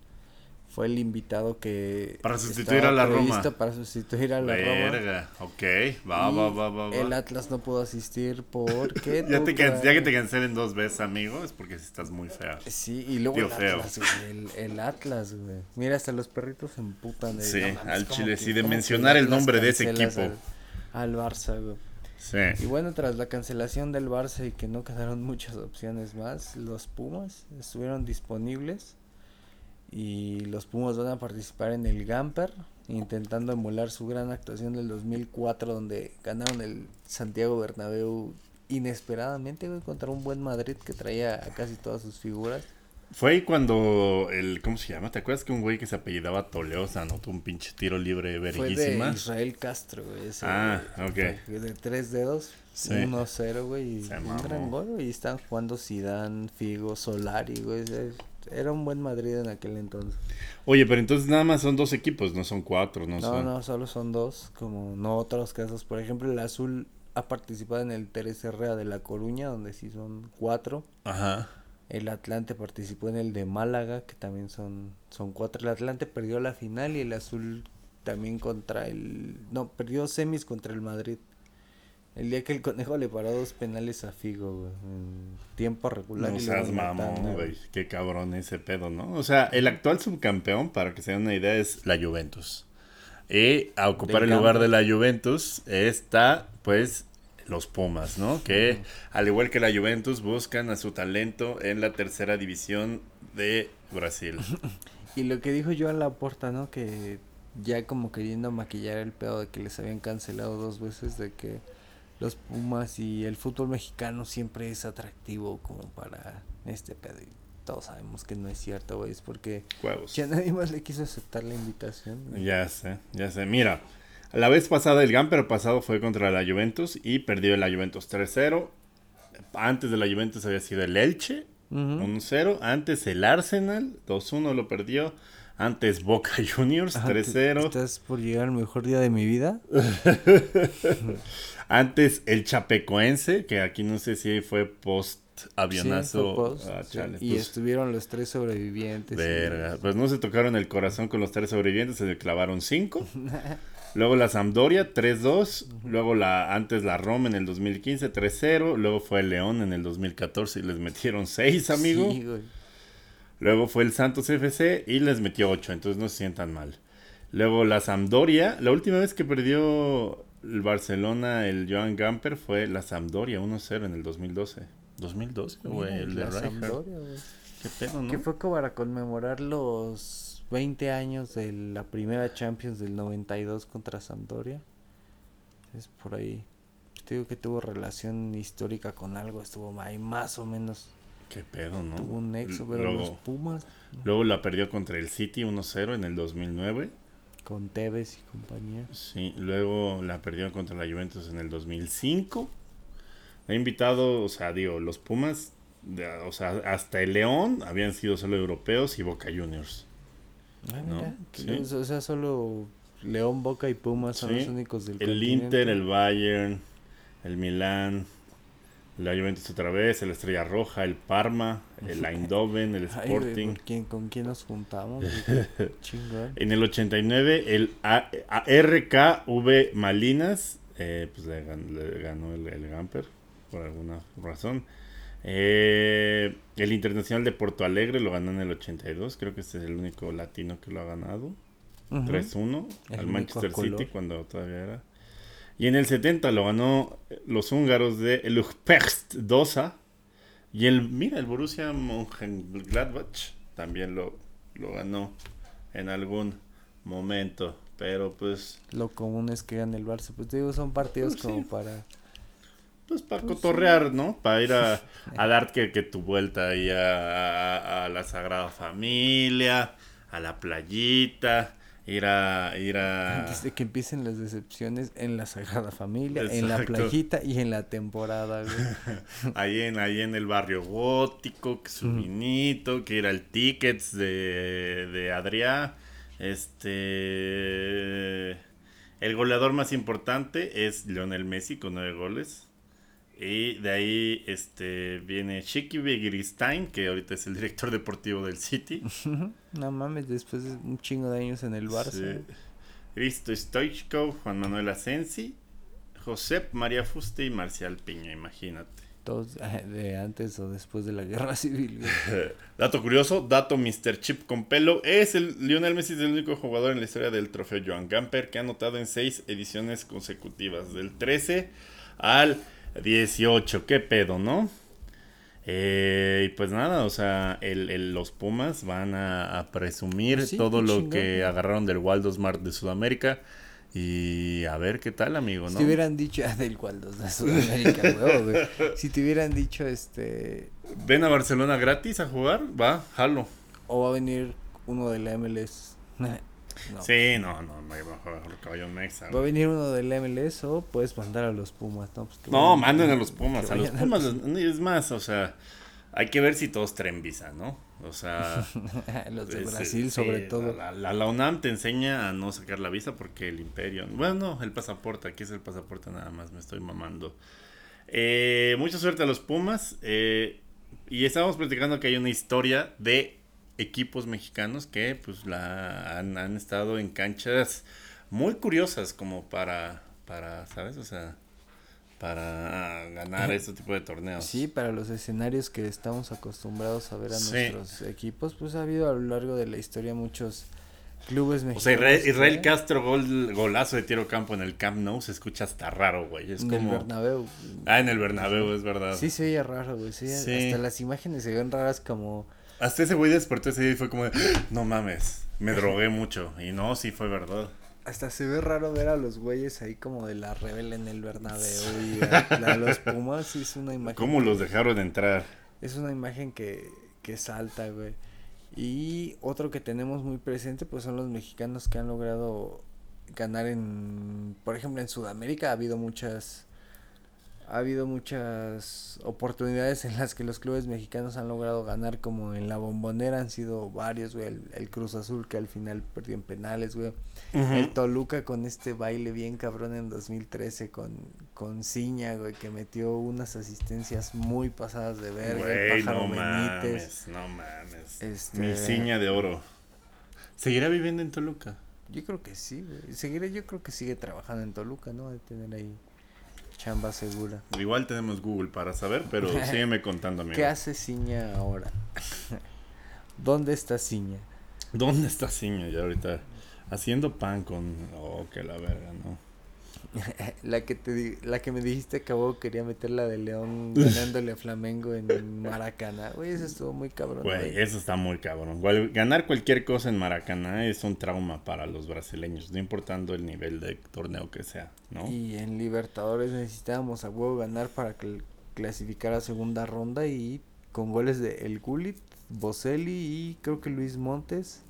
fue el invitado que Para sustituir a la Roma. para sustituir a la Roma. Verga, ok, va, va, va, va, va. El Atlas no pudo asistir porque ya, te can- ya que te cancelen dos veces, amigo, es porque estás muy fea. Sí, y luego Tío el feo. Atlas, güey, el, el Atlas, güey. Mira, hasta los perritos se emputan de Sí, no al ¿cómo chile, sí, de mencionar el nombre de ese equipo. Al, al Barça, güey. Sí. Y bueno, tras la cancelación del Barça y que no quedaron muchas opciones más, los Pumas estuvieron disponibles y los Pumas van a participar en el Gamper, intentando emular su gran actuación del 2004 donde ganaron el Santiago Bernabéu inesperadamente güey, contra un buen Madrid que traía a casi todas sus figuras. Fue ahí cuando el, ¿cómo se llama? ¿Te acuerdas que un güey que se apellidaba Toleosa anotó un pinche tiro libre Fue de verguísima? Israel Castro, güey. ese, Ah, güey, ok. De tres dedos, Sí. 1-0, güey. Y Se un mamó. gran gol, güey. Y estaban jugando Zidane, Figo, Solari, güey. ese- Era un buen Madrid en aquel entonces. Oye, pero entonces nada más son dos equipos, no son cuatro, no, No, son. no, solo son dos, como no otros casos. Por ejemplo, el Azul ha participado en el Teres Herrera de La Coruña, donde sí son cuatro. Ajá. El Atlante participó en el de Málaga, que también son, son cuatro. El Atlante perdió la final y el Azul también contra el... No, perdió semis contra el Madrid. El día que el Conejo le paró dos penales a Figo, güey, en tiempo regular. No seas mamón, güey. Qué cabrón ese pedo, ¿no? O sea, el actual subcampeón, para que se den una idea, es la Juventus. Y a ocupar Del el lugar de la Juventus está, pues, los Pumas, ¿no? Que, al igual que la Juventus, buscan a su talento en la tercera división de Brasil. Y lo que dijo Joan Laporta, ¿no? Que ya como queriendo maquillar el pedo de que les habían cancelado dos veces, de que los Pumas y el fútbol mexicano siempre es atractivo como para este pedo. Y todos sabemos que no es cierto, güey. Es porque Huevos. ya nadie más le quiso aceptar la invitación. Ya sé, ya sé. Mira, la vez pasada, el Gamper pasado fue contra la Juventus y perdió la Juventus 3-0. Antes de la Juventus había sido el Elche, Ujú. 1-0. Antes el Arsenal, 2-1 lo perdió. Antes Boca Juniors, Ajá, ¿te- 3-0. ¿Estás por llegar al mejor día de mi vida? Antes el Chapecoense, que aquí no sé si fue post avionazo. post, Ah, sí. chale, y pues, estuvieron los tres sobrevivientes. y- Verga, pues no se tocaron el corazón con los tres sobrevivientes, se clavaron cinco. Luego la Sampdoria 3-2, luego la antes la Roma en el 2015 3-0, luego fue el León en el 2014 y les metieron 6, amigo. Sí. Luego fue el Santos FC y les metió 8, entonces no se sientan mal. Luego la Sampdoria, la última vez que perdió el Barcelona el Joan Gamper fue la Sampdoria 1-0 en el 2012. 2012, güey, el de. Sampdoria. Qué pedo, ¿no? Que fue como para conmemorar los 20 años de la primera Champions del 92 contra Sampdoria. Es por ahí. Te digo que tuvo relación histórica con algo, estuvo ahí más o menos. Qué pedo, ¿no? Tuvo un nexo, pero Luego- los Pumas. Luego la perdió contra el City 1-0 en el 2009. Con Tevez y compañía. Sí, luego la perdieron contra la Juventus en el 2005. Ha invitado, o sea, digo, los Pumas, o sea, hasta el León habían sido solo europeos y Boca Juniors. Ah, ¿no? O sea, solo León, Boca y Pumas son los únicos del El Inter, el Bayern, el Milán, la Juventus otra vez, el Estrella Roja, el Parma, el Eindhoven, el Sporting. ¿con, quién, nos juntamos? en el 89, el RKV Malinas, eh, pues le, ganó, el, Gamper, por alguna razón. Eh, el Internacional de Porto Alegre lo ganó en el 82, creo que este es el único latino que lo ha ganado. 3-1 al Manchester City cuando todavía era. Y en el 70 lo ganó los húngaros de Lugpext Dosa. Y el, mira, el Borussia Mönchengladbach también lo, lo ganó en algún momento. Pero pues. Lo común es que gane el Barça. Pues digo, son partidos pues como para. Pues para pues cotorrear, ¿no? Para ir a, a dar que, que, tu vuelta ahí a, a, la Sagrada Familia, a la playita ir a ir a antes de que empiecen las decepciones en la Sagrada Familia, en la playita y en la temporada, ahí en ahí en el barrio gótico, que su vinito, que ir al tickets de de Adrián, este el goleador más importante es Lionel Messi con nueve goles. Y de ahí este viene Chiqui Begiristain, que ahorita es el director deportivo del City. no mames, después de un chingo de años en el Barça. Risto Stoichkov, Juan Manuel Asensi, Josep María Fuste y Marcial Piña, imagínate. Todos de antes o después de la guerra civil. dato curioso, dato Mr. Chip con pelo, es el Lionel Messi es el único jugador en la historia del trofeo Joan Gamper que ha anotado en seis ediciones consecutivas, del 13 al 18, qué pedo, ¿no? Eh, y pues nada, o sea, el, los Pumas van a, presumir todo lo que agarraron del Waldo Smart de Sudamérica. Y a ver qué tal, amigo, ¿no? Si te hubieran dicho, ah, del Waldo de Sudamérica, güey. Si te hubieran dicho, este. Ven a Barcelona gratis a jugar, va, jalo. O va a venir uno de la MLS. Sí, no, no, no a jugar caballo Mexa. Va a venir uno del MLS o puedes mandar a los Pumas, ¿no? Pues no, manden a los Pumas. A los Pumas, es más, o sea, hay que ver si todos traen visa, ¿no? O sea, los de Brasil, sobre todo. La, la, UNAM te enseña a no sacar la visa porque el Imperio. Bueno, no, el pasaporte, aquí es el pasaporte nada más, me estoy mamando. Eh, mucha suerte a los Pumas. Eh, y estábamos platicando que hay una historia de equipos mexicanos que pues la han, estado en canchas muy curiosas como para, para, ¿sabes? O sea, para ganar este tipo de torneos. Sí, para los escenarios que estamos acostumbrados a ver a nuestros equipos, pues ha habido a lo largo de la historia muchos clubes mexicanos. O sea, Israel, Castro, gol, golazo de tiro campo en el Camp Nou, se escucha hasta raro, güey. Es en el Bernabéu. Ah, en el Bernabéu, es verdad. Sí, se veía raro, güey. Sí, Hasta las imágenes se ven raras como hasta ese güey despertó ese día y fue como, no mames, me drogué mucho. Y no, sí fue verdad. Hasta se ve raro ver a los güeyes ahí como de la rebel en el Bernabéu y a, los Pumas. Es una imagen. ¿Cómo los dejaron entrar? Es una imagen que, que salta, güey. Y otro que tenemos muy presente, pues son los mexicanos que han logrado ganar en, por ejemplo, en Sudamérica ha habido muchas ha habido muchas oportunidades en las que los clubes mexicanos han logrado ganar, como en la bombonera han sido varios, güey, el, Cruz Azul que al final perdió en penales, güey, el Toluca con este baile bien cabrón en 2013 con, con Ciña, güey, que metió unas asistencias muy pasadas de verga, güey, no Mames, no mames, este... Mi Ciña de oro. ¿Seguirá viviendo en Toluca? Yo creo que sí, güey. Seguiré, yo creo que sigue trabajando en Toluca, ¿no? De tener ahí Chamba segura. Igual tenemos Google para saber, pero sígueme contando, amigo. ¿Qué hace Ciña ahora? ¿Dónde está Ciña? ¿Dónde está Ciña ya ahorita? Haciendo pan con... Oh, que la verga, ¿no? la que te la que me dijiste acabó quería meter la de León ganándole a Flamengo en Maracaná. Güey, eso estuvo muy cabrón. Güey, eso está muy cabrón. ganar cualquier cosa en Maracaná es un trauma para los brasileños, no importando el nivel de torneo que sea, ¿no? Y en Libertadores necesitábamos a huevo ganar para clasificar a segunda ronda y con goles de El Gulit, Boselli y creo que Luis Montes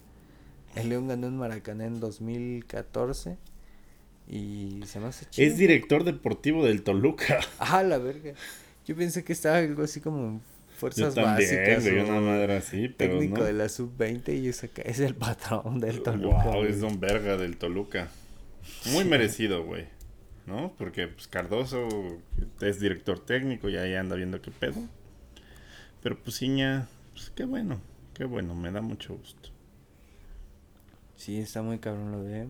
El León ganó en Maracaná en 2014. Y se me hace chido. Es director deportivo del Toluca. Ah, la verga. Yo pensé que estaba algo así como fuerzas yo también, básicas. Güey, una madre así, pero técnico de la sub-20 y es, es el patrón del Toluca. Wow, es don verga del Toluca. Muy merecido, güey. ¿No? Porque pues Cardoso es director técnico y ahí anda viendo qué pedo. Pero pues Iña, pues qué bueno, qué bueno, me da mucho gusto. Sí, está muy cabrón lo de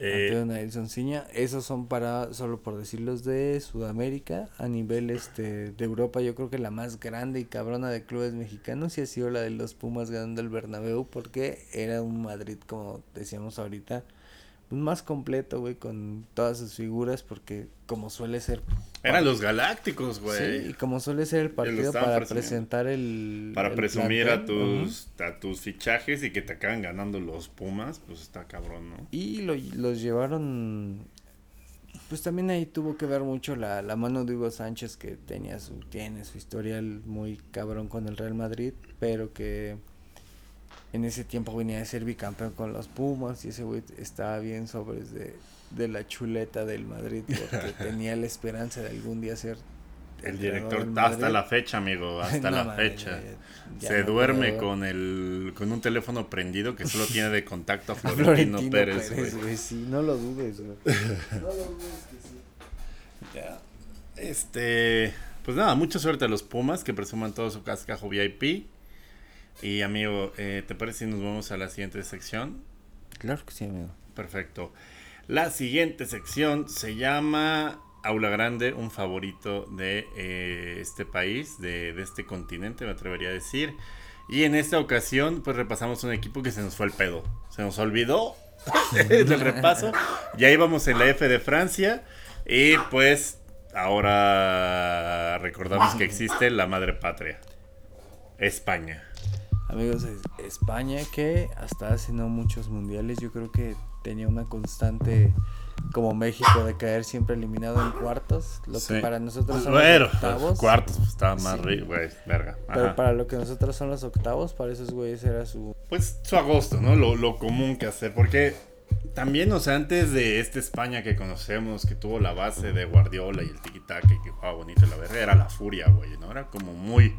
eh, Nelson Ciña. Esos son para, solo por decirlos, de Sudamérica. A nivel este de Europa, yo creo que la más grande y cabrona de clubes mexicanos y ha sido la de los Pumas ganando el Bernabéu porque era un Madrid, como decíamos ahorita, más completo, güey, con todas sus figuras, porque como suele ser... Eran los Galácticos, güey. Sí, y como suele ser el partido para presentar el... Para presumir a tus, a tus fichajes y que te acaban ganando los Pumas, pues está cabrón, ¿no? Y lo, los llevaron... Pues también ahí tuvo que ver mucho la, la mano de Hugo Sánchez, que tenía su, tiene su historial muy cabrón con el Real Madrid, pero que en ese tiempo venía de ser bicampeón con los Pumas y ese güey estaba bien sobre de, de la chuleta del Madrid porque tenía la esperanza de algún día ser el director hasta la fecha, amigo, hasta la fecha. Se duerme con el con un teléfono prendido que solo tiene de contacto a Florentino, Pérez, güey. Sí, no lo dudes, güey. no lo dudes que sí. Ya. Este, pues nada, mucha suerte a los Pumas que presuman todo su cascajo VIP. Y amigo, eh, ¿te parece si nos vamos a la siguiente sección? Claro que sí, amigo. Perfecto. La siguiente sección se llama Aula Grande, un favorito de eh, este país, de, de, este continente, me atrevería a decir. Y en esta ocasión, pues repasamos un equipo que se nos fue el pedo. Se nos olvidó del repaso. Ya íbamos en la F de Francia. Y pues ahora recordamos que existe la madre patria, España amigos España que hasta hace no muchos mundiales yo creo que tenía una constante como México de caer siempre eliminado en cuartos, lo que para nosotros son los octavos. Cuartos pues, estaba más rico, güey, verga. Pero para lo que nosotros son los octavos, para esos güeyes era su pues su agosto, ¿no? Lo, lo común que hacer porque también, o sea, antes de esta España que conocemos, que tuvo la base de Guardiola y el tiki-taka y que jugaba bonito la verga, era la furia, güey, ¿no? Era como muy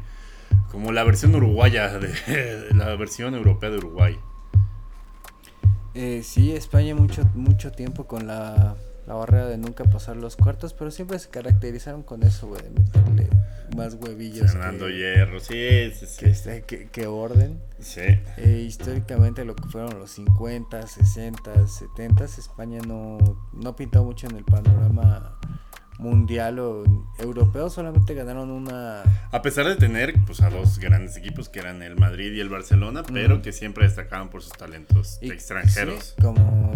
como la versión uruguaya, de, la versión europea de Uruguay. Eh, sí, España mucho, mucho tiempo con la, barrera de nunca pasar los cuartos, pero siempre se caracterizaron con eso, güey, de meterle más huevillos. Fernando Hierro, sí, sí, sí. Este, que, orden. Sí. Eh, históricamente lo que fueron los 50, 60, 70, España no, no pintó mucho en el panorama mundial o europeo solamente ganaron una. A pesar de tener pues a dos grandes equipos que eran el Madrid y el Barcelona pero que siempre destacaban por sus talentos extranjeros. como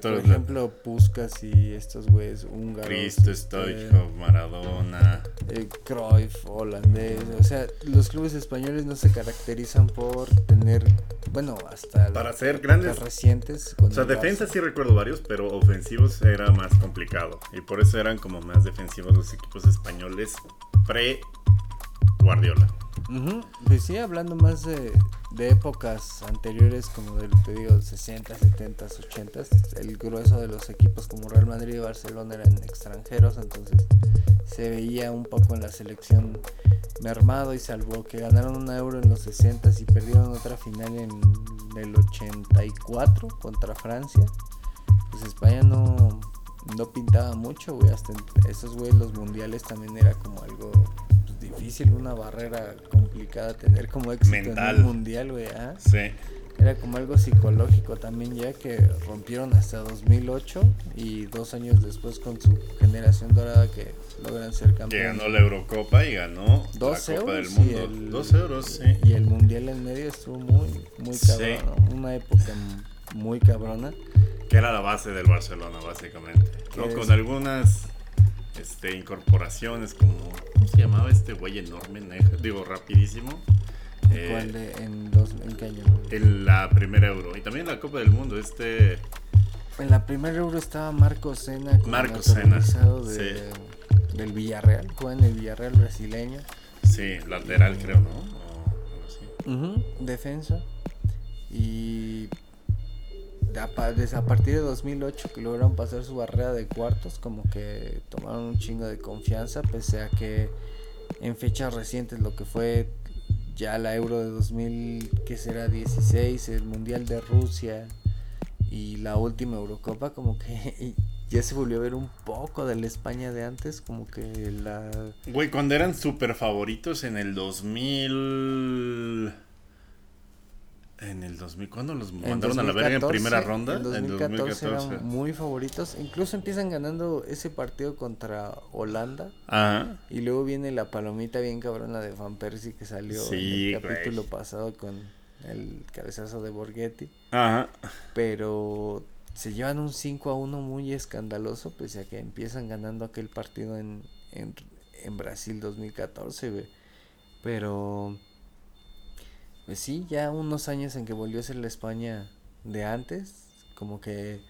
por ejemplo, Puskas y estos güeyes húngaros. Cristo, este, Maradona. Eh, Cruyff, holandés. O sea, los clubes españoles no se caracterizan por tener, bueno, hasta... Para ser grandes. Recientes. o sea, defensa sí recuerdo varios, pero ofensivos era más complicado. Y por eso eran como más defensivos los equipos españoles pre-Guardiola. Pues sí, hablando más de, épocas anteriores, como del, te digo, 60, 70, 80, el grueso de los equipos como Real Madrid y Barcelona eran extranjeros, entonces se veía un poco en la selección mermado y salvo que ganaron una euro en los 60 y perdieron otra final en el 84 contra Francia, pues España no, no pintaba mucho, güey, hasta esos güey los mundiales también era como algo difícil, una barrera complicada tener como éxito en el mundial, güey. ¿ah? Sí. Era como algo psicológico también ya que rompieron hasta 2008 y dos años después con su generación dorada que logran ser campeones. Que ganó la Eurocopa y ganó dos la Copa del Mundo. El, dos euros, sí. Y el Mundial en medio estuvo muy, muy cabrón. Una época muy cabrona. Que era la base del Barcelona, básicamente. ¿no? Con algunas este, incorporaciones como. ¿Cómo se llamaba este güey enorme? Digo, rapidísimo. ¿Cuál de, en, dos, en qué año? En la primera Euro. Y también la Copa del Mundo. Este. En la primera Euro estaba Marco Sena. Marco Sena. De, Del Villarreal. Juega en el Villarreal brasileño. Sí, lateral creo, ¿no? O Defensa. Y desde a partir de 2008 que lograron pasar su barrera de cuartos, como que tomaron un chingo de confianza, pese a que en fechas recientes lo que fue ya la Euro de 2000, que será 16, el Mundial de Rusia y la última Eurocopa, como que ya se volvió a ver un poco de la España de antes, como que la... Güey, cuando eran súper favoritos en el 2000... En el 2000, ¿cuándo los mandaron a la verga en primera ronda? En 2014, eran muy favoritos. Incluso empiezan ganando ese partido contra Holanda. Ajá. Y luego viene la palomita bien cabrona de Van Persie que salió en el capítulo pasado con el cabezazo de Borghetti. Ajá. Pero se llevan un 5 a 1 muy escandaloso, pese a que empiezan ganando aquel partido en, en, en Brasil 2014, güey. Pero pues sí, ya unos años en que volvió a ser la España de antes, como que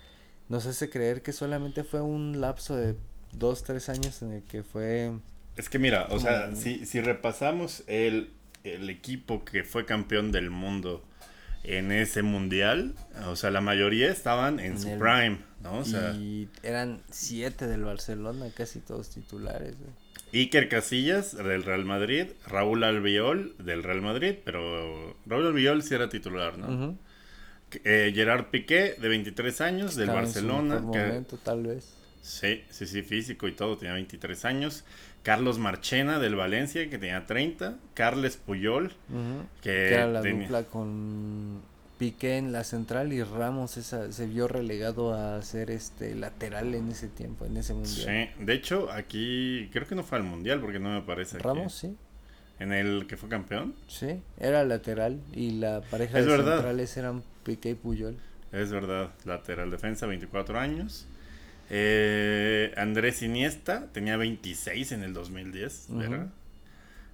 nos hace creer que solamente fue un lapso de dos, tres años en el que fue... Es que mira, o sea, si, si repasamos el, el equipo que fue campeón del mundo en ese mundial, o sea, la mayoría estaban en, su prime, ¿no? O sea, y eran siete del Barcelona, casi todos titulares. Iker Casillas del Real Madrid, Raúl Albiol del Real Madrid, pero Raúl Albiol sí era titular, ¿no? Eh, Gerard Piqué de 23 años del Barcelona. momento, tal vez. Sí, sí, sí, físico y todo, tenía 23 años. Carlos Marchena del Valencia, que tenía 30. Carles Puyol, que, era la dupla con Piqué en la central y Ramos esa, se vio relegado a ser este lateral en ese tiempo, en ese mundial. Sí, de hecho aquí creo que no fue al mundial porque no me parece. Ramos sí. ¿En el que fue campeón? Sí, era lateral y la pareja de centrales eran Piqué y Puyol. Es verdad, lateral defensa, 24 años. Eh, Andrés Iniesta tenía 26 en el 2010, ¿verdad?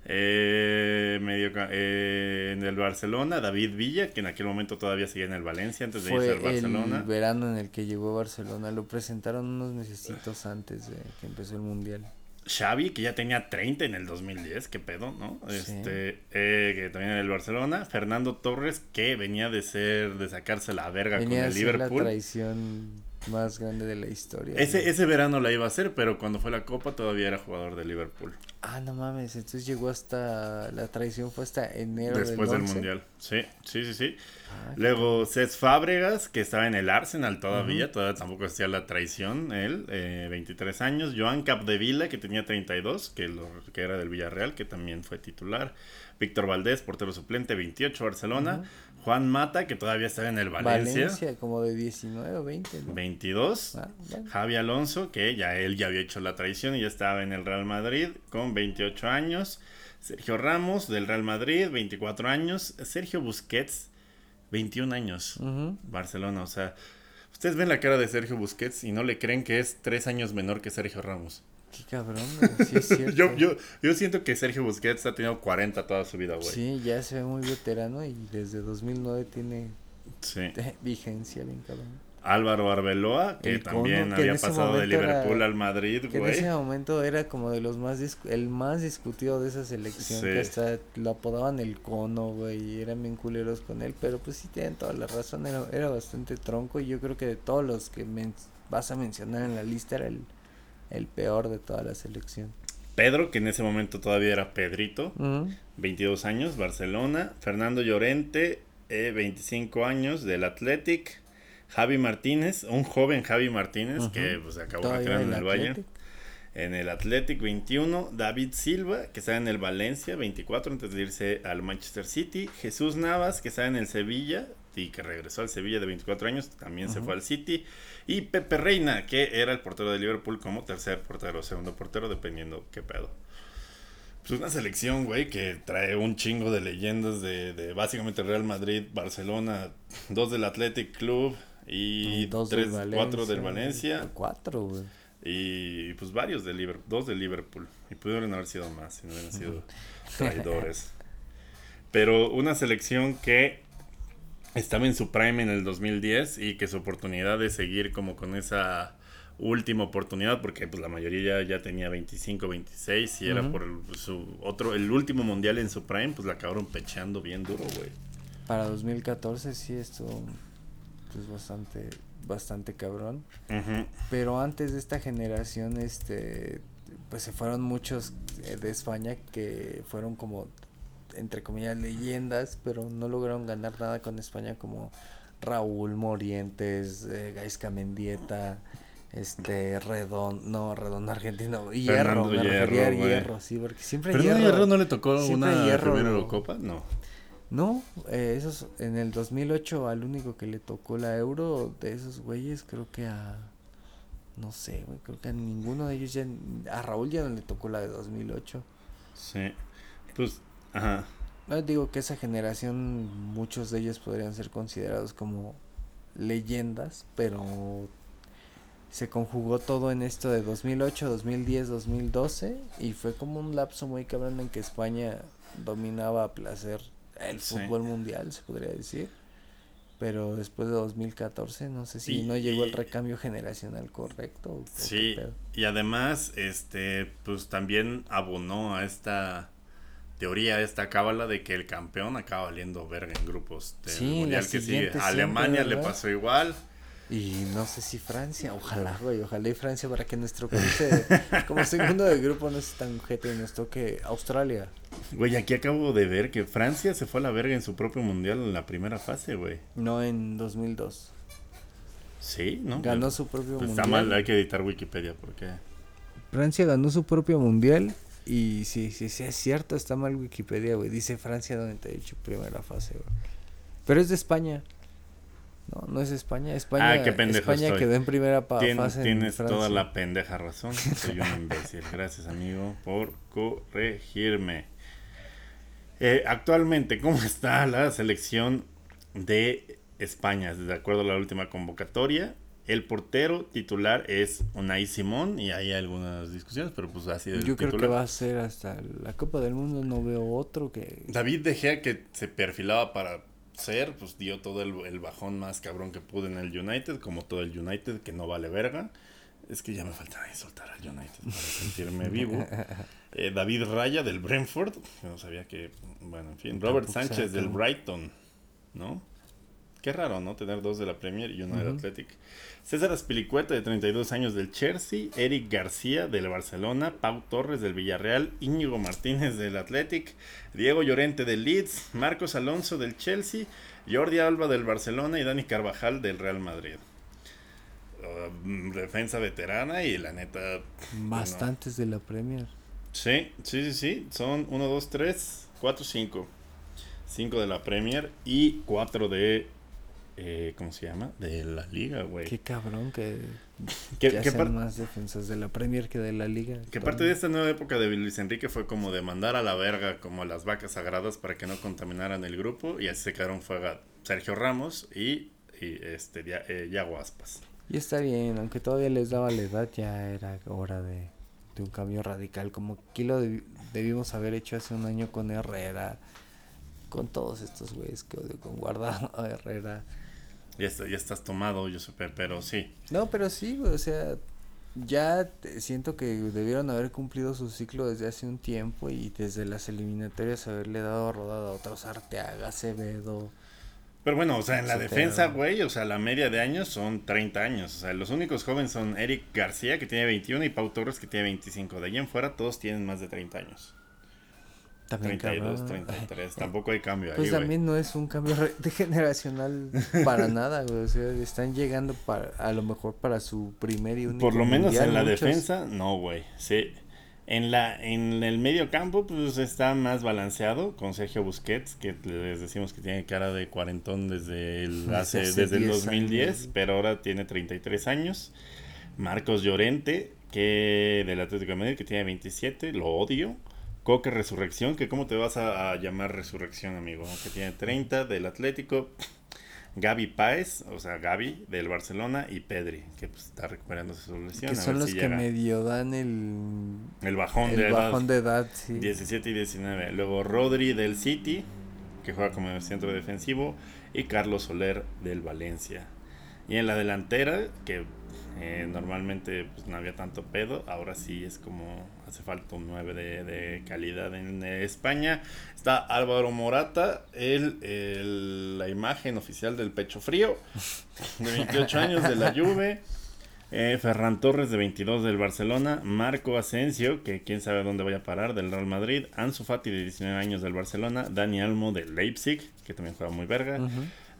Eh, medio, eh, en el Barcelona, David Villa, que en aquel momento todavía seguía en el Valencia antes de irse al Barcelona. El verano en el que llegó a Barcelona, lo presentaron unos meses antes de que empezó el Mundial. Xavi, que ya tenía 30 en el 2010, qué pedo, ¿no? Este, eh, que también en el Barcelona. Fernando Torres, que venía de ser, de sacarse la verga con el Liverpool. la traición más grande de la historia. Ese, ese verano la iba a hacer, pero cuando fue la Copa todavía era jugador de Liverpool. Ah, no mames, entonces llegó hasta, la traición fue hasta enero Después del, Mundial, sí, sí, sí, sí. Ah, Luego Cés Fábregas, que estaba en el Arsenal todavía, todavía tampoco hacía la traición, él, eh, 23 años. Joan Capdevila, que tenía 32, que, lo, que era del Villarreal, que también fue titular. Víctor Valdés, portero suplente, 28, Barcelona. Juan Mata, que todavía estaba en el Valencia. Valencia, como de 19 o 20. 22. Ah, Javi Alonso, que ya él ya había hecho la traición y ya estaba en el Real Madrid con 28 años. Sergio Ramos, del Real Madrid, 24 años. Sergio Busquets, 21 años. Barcelona, o sea, ustedes ven la cara de Sergio Busquets y no le creen que es 3 años menor que Sergio Ramos. Qué cabrón, Sí es cierto. yo, yo, yo siento que Sergio Busquets ha tenido 40 toda su vida, güey. Sí, ya se ve muy veterano y desde 2009 tiene vigencia bien cabrón. Álvaro Arbeloa, que también había pasado de Liverpool al Madrid, güey. en ese momento era como de los más el más discutido de esa selección, que hasta lo apodaban el cono, güey, y eran bien culeros con él, pero pues sí tienen toda la razón, era, era bastante tronco y yo creo que de todos los que vas a mencionar en la lista era el el peor de toda la selección. Pedro, que en ese momento todavía era Pedrito, 22 años, Barcelona. Fernando Llorente, 25 eh, años, del Athletic. Javi Martínez, un joven Javi Martínez que pues, acabó quedando en el, Bayern. En el Athletic 21, David Silva, que está en el Valencia 24 antes de irse al Manchester City. Jesús Navas, que está en el Sevilla y que regresó al Sevilla de 24 años, también se fue al City. Y Pepe Reina, que era el portero de Liverpool como tercer portero, segundo portero, dependiendo qué pedo. Pues una selección, güey, que trae un chingo de leyendas de, básicamente Real Madrid, Barcelona, dos del Athletic Club y dos tres, cuatro del Valencia. Cuatro, güey. Y pues varios de Liverpool, dos de Liverpool. Y pudieron haber sido más si no hubieran sido traidores. Pero una selección que estaba en su prime en el 2010 y que su oportunidad de seguir como con esa última oportunidad porque pues la mayoría ya, tenía 25, 26 y era por su otro el último mundial en su prime, pues la acabaron pecheando bien duro, güey. Para 2014 sí estuvo pues bastante bastante cabrón. Pero antes de esta generación este pues se fueron muchos eh, de España que fueron como entre comillas leyendas, pero no lograron ganar nada con España como Raúl Morientes, eh, Gaisca Mendieta, este Redón, no, Redón argentino, Hierro, me Hierro, Hierro, sí, porque siempre ¿Pero Hierro, Hierro no le tocó una hierro, primera Eurocopa? No. No, eh, esos en el 2008 al único que le tocó la Euro de esos güeyes creo que a no sé, güey, creo que a ninguno de ellos ya a Raúl ya no le tocó la de 2008. Sí. Pues ajá. No, digo que esa generación muchos de ellos podrían ser considerados como leyendas, pero se conjugó todo en esto de 2008, 2010, 2012 y fue como un lapso muy cabrón en que España dominaba a placer el fútbol mundial, se podría decir. Pero después de 2014, no sé si no llegó el recambio generacional correcto. Sí, y además, este, pues también abonó a esta teoría, esta cábala de que el campeón acaba valiendo verga en grupos del mundial que sigue. Alemania le pasó igual. Y no sé si Francia, ojalá, güey, ojalá y Francia para que nuestro país, como segundo de grupo, no es tan gente y nos toque Australia. Güey, aquí acabo de ver que Francia se fue a la verga en su propio mundial en la primera fase, güey. No, en 2002. Sí, ¿no? Ganó su propio pues mundial. Está mal, hay que editar Wikipedia porque... Francia ganó su propio mundial y sí, sí, sí, es cierto, está mal Wikipedia, güey. Dice Francia donde te he dicho primera fase, güey. Pero es de España. No, no es España. España, ah, qué pendejo España quedó en primera fase. Tienes toda la pendeja razón. Soy un imbécil. Gracias, amigo, por corregirme. Eh, actualmente, ¿cómo está la selección de España? De acuerdo a la última convocatoria, el portero titular es Unai Simón y hay algunas discusiones, pero pues así Yo creo que va a ser hasta la Copa del Mundo, no veo otro que... David De Gea que se perfilaba para ser, pues dio todo el, bajón más cabrón que pude en el United, como todo el United que no vale verga. Es que ya me falta soltar al United para sentirme vivo. Eh, David Raya del Brentford, no sabía que, bueno, en fin. Robert Sánchez del Brighton, ¿no? Qué raro, ¿no? Tener dos de la Premier y uno del Athletic. César Aspilicueta, de 32 años, del Chelsea. Eric García, del Barcelona. Pau Torres, del Villarreal. Íñigo Martínez, del Athletic. Diego Llorente, del Leeds. Marcos Alonso, del Chelsea. Jordi Alba, del Barcelona. Y Dani Carvajal, del Real Madrid. Uh, defensa veterana y la neta... Bastantes de la Premier. Sí, sí, sí, sí. Son 1, 2, 3, 4, 5. 5 de la Premier y 4 de eh, ¿cómo se llama? De la liga, güey. Qué cabrón que, que, más defensas de la Premier que de la liga. Que parte de esta nueva época de Luis Enrique fue como de mandar a la verga como las vacas sagradas para que no contaminaran el grupo y así se quedaron fuera Sergio Ramos y, y este eh, Yago Aspas. Y está bien, aunque todavía les daba la edad, ya era hora de, de un cambio radical. Como aquí lo debimos haber hecho hace un año con Herrera, con todos estos güeyes que odio, con Guardado, Herrera, ya, ya estás tomado, yo sé, pero sí. No, pero sí, o sea, ya siento que debieron haber cumplido su ciclo desde hace un tiempo y desde las eliminatorias haberle dado rodada a otros Arteaga, Acevedo. Pero bueno, o sea, en la defensa, güey, o sea, la media de años son 30 años. O sea, los únicos jóvenes son Eric García, que tiene 21, y Pau Torres, que tiene 25. De ahí en fuera, todos tienen más de 30 años. También 32, 33, tampoco hay cambio pues también no es un cambio de generacional para nada, güey. O sea, están llegando para, a lo mejor para su primer y único Por lo menos en la defensa, no, güey. Sí. En, la, en el medio campo, pues está más balanceado con Sergio Busquets, que les decimos que tiene cara de cuarentón desde el, hace, desde el 2010, pero ahora tiene 33 años. Marcos Llorente, que del Atlético de Madrid, que tiene 27, lo odio. Coque Resurrección, que cómo te vas a, llamar Resurrección, amigo, que tiene 30 del Atlético, Gaby Páez, o sea, Gaby del Barcelona y Pedri, que pues, está recuperando su lesión. Que son los que medio dan el, el bajón, de, bajón edad. de edad. Sí. 17 y 19. Luego Rodri del City, que juega como centro defensivo, y Carlos Soler del Valencia. Y en la delantera, que Eh, normalmente pues, no había tanto pedo, ahora sí es como hace falta un 9 de, calidad en España. Está Álvaro Morata, el, la imagen oficial del pecho frío, de 28 años de la Juve. Eh, Ferran Torres de 22 del Barcelona, Marco Asensio, que quién sabe dónde vaya a parar, del Real Madrid, Ansu Fati de 19 años del Barcelona, Dani Almo del Leipzig, que también juega muy verga,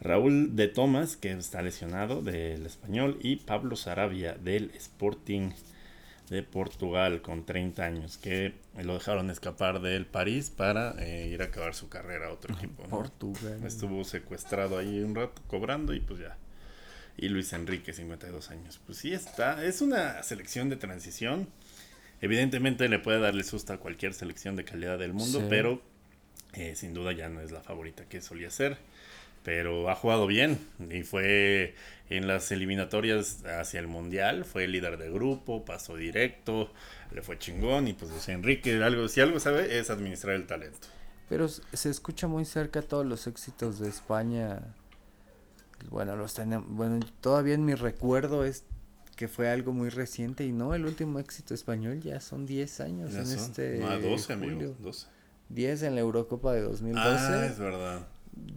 Raúl de Tomás, que está lesionado del Español, y Pablo Sarabia del Sporting de Portugal con 30 años, que lo dejaron escapar del París para eh, ir a acabar su carrera a otro equipo. Portugal. Estuvo secuestrado ahí un rato cobrando y pues ya y Luis Enrique, 52 años. Pues sí está, es una selección de transición. Evidentemente le puede darle susto a cualquier selección de calidad del mundo, pero eh, sin duda ya no es la favorita que solía ser. Pero ha jugado bien y fue en las eliminatorias hacia el Mundial, fue líder de grupo, pasó directo, le fue chingón y pues Enrique, algo, si algo sabe es administrar el talento. Pero se escucha muy cerca todos los éxitos de España bueno, los tenemos, bueno, todavía en mi recuerdo es que fue algo muy reciente y no, el último éxito español ya son 10 años en este no, 12, amigo, 12. 10 en la Eurocopa de 2012. Ah, es verdad.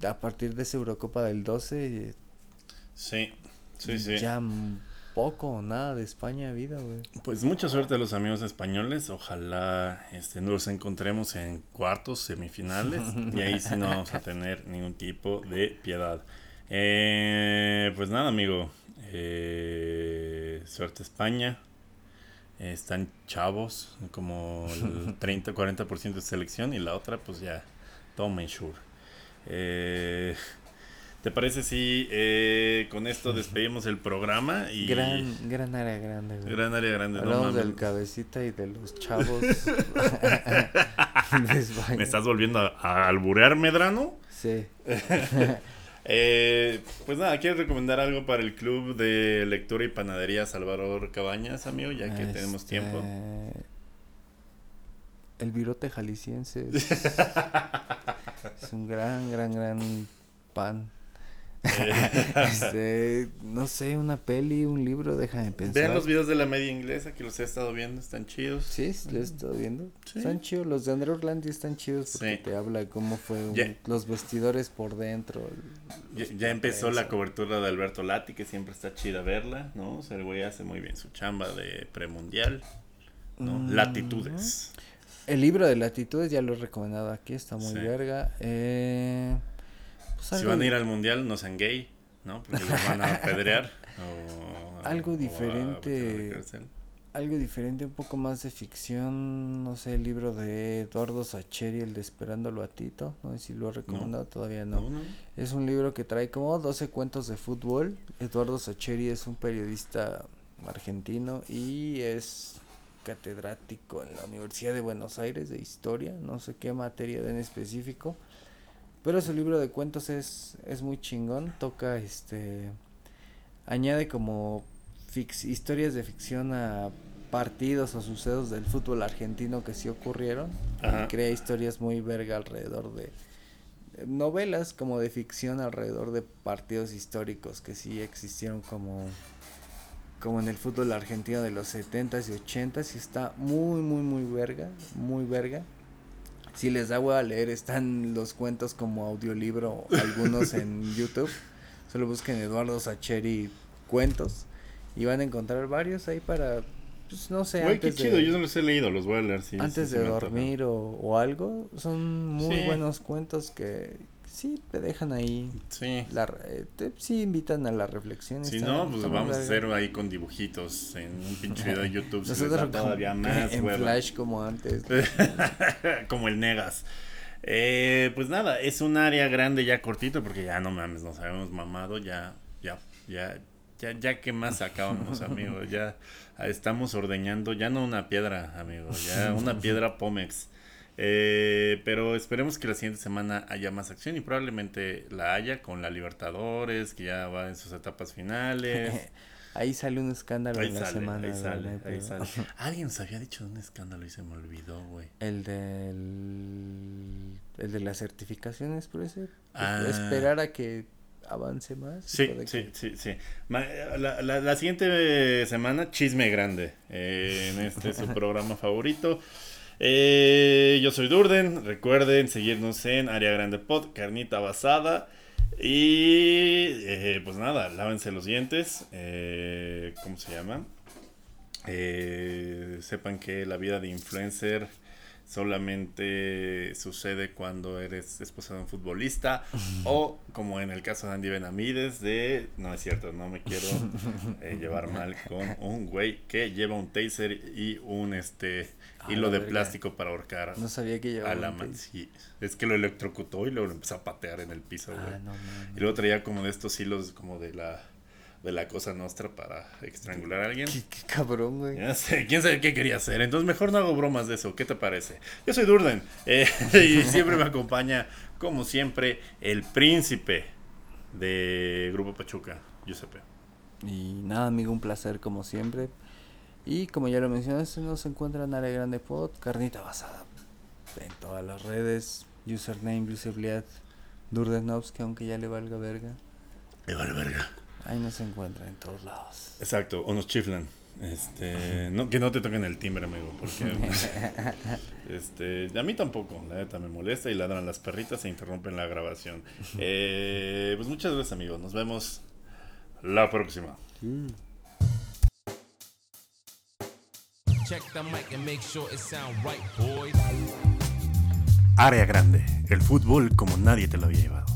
A partir de esa Eurocopa del 12 Sí. Sí, sí. Ya poco o nada de España vida, güey. Pues mucha suerte a los amigos españoles. Ojalá este, nos encontremos en cuartos, semifinales. y ahí sí no vamos a tener ningún tipo de piedad. Eh, pues nada, amigo. Eh, suerte España. están chavos, como el 30-40% de selección. Y la otra, pues ya, Tom Sure. Eh, ¿Te parece si eh, con esto despedimos el programa? Y gran, gran área grande. Gran área grande. Hablamos del cabecita y de los chavos. ¿Me estás volviendo a, a alburear, Medrano? Sí. Eh, pues nada, ¿quieres recomendar algo para el club de lectura y panadería Salvador Cabañas, amigo? Ya que tenemos este, tiempo. El virote jalisciense es, es un gran, gran, gran pan. este, no sé, una peli, un libro, déjame pensar. Vean los videos de la media inglesa que los he estado viendo, están chidos. Sí, los he estado viendo. Están chidos, los de Andrew Orlandi están chidos porque te habla cómo fue los vestidores por dentro. ya, empezó la cobertura de Alberto Lati, que siempre está chida verla, ¿no? O sea, el güey hace muy bien su chamba de premundial, ¿no? Mm. Latitudes. El libro de Latitudes ya lo he recomendado aquí, está muy verga. Eh si van a ir al mundial, no sean gay, ¿no? Porque los van a apedrear. algo diferente. algo diferente, un poco más de ficción, no sé, el libro de Eduardo Sacheri, el de Esperándolo a Tito, no sé si lo he recomendado, todavía no. Es un libro que trae como 12 cuentos de fútbol. Eduardo Sacheri es un periodista argentino y es catedrático en la Universidad de Buenos Aires de historia, no sé qué materia en específico. Pero su libro de cuentos es, es muy chingón. Toca este. Añade como historias de ficción a partidos o sucedos del fútbol argentino que sí ocurrieron. Y crea historias muy verga alrededor de, novelas como de ficción alrededor de partidos históricos que sí existieron como como en el fútbol argentino de los 70s y 80s y está muy muy muy verga, muy verga. Si les da hueva leer, están los cuentos como audiolibro, algunos en YouTube. Solo busquen Eduardo Sacheri cuentos y van a encontrar varios ahí para, pues no sé. Güey, qué chido, yo no los he leído, los voy a leer. Sí, antes de dormir o, o, algo, son muy buenos cuentos que, sí te dejan ahí. Sí. La, eh, te, sí invitan a la reflexión. Si no, pues vamos a hacer ahí con dibujitos en un pinche video de YouTube. Nosotros todavía más, En Flash como antes. como el Negas. Eh, pues nada, es un área grande ya cortito porque ya no mames, nos habíamos mamado, ya, ya, ya, ya, ya que más acabamos, amigos, ya estamos ordeñando, ya no una piedra, amigos, ya una piedra Pomex. Eh, pero esperemos que la siguiente semana haya más acción y probablemente la haya con la Libertadores, que ya va en sus etapas finales. Ahí sale un escándalo en la semana. Ahí sale, ahí sale. Alguien se había dicho de un escándalo y se me olvidó, güey. El del. El de las certificaciones, por ese. Ah. Esperar a que avance más. Sí, sí, sí, sí. La, la, siguiente semana, chisme grande eh, en este su programa favorito. Eh, yo soy Durden. Recuerden seguirnos en Área Grande Pod, Carnita Basada. Y eh, pues nada, lávense los dientes. ¿Cómo se llama? sepan que la vida de influencer solamente sucede cuando eres esposa de un futbolista o como en el caso de Andy Benamides de no es cierto no me quiero eh, llevar mal con un güey que lleva un taser y un este hilo de plástico para ahorcar no sabía que llevaba a la man. es que lo electrocutó y luego lo empezó a patear en el piso ah, y luego traía como de estos hilos como de la de la cosa nuestra para estrangular a alguien. Qué, cabrón, güey. Ya sé, quién sabe qué quería hacer. Entonces mejor no hago bromas de eso. ¿Qué te parece? Yo soy Durden eh, y siempre me acompaña, como siempre, el príncipe de Grupo Pachuca, Giuseppe. Y nada, amigo, un placer como siempre. Y como ya lo mencionaste, nos encuentra en Área Grande Pod, Carnita Basada. En todas las redes, username, usabilidad, que aunque ya le valga verga. Le valga verga. Ahí nos encuentra en todos lados. Exacto, o nos chiflan. Este, no, que no te toquen el timbre, amigo, porque este, a mí tampoco, la neta me molesta y ladran las perritas e interrumpen la grabación. Eh, pues muchas gracias, amigos. Nos vemos la próxima. Área grande, el fútbol como nadie te lo había llevado.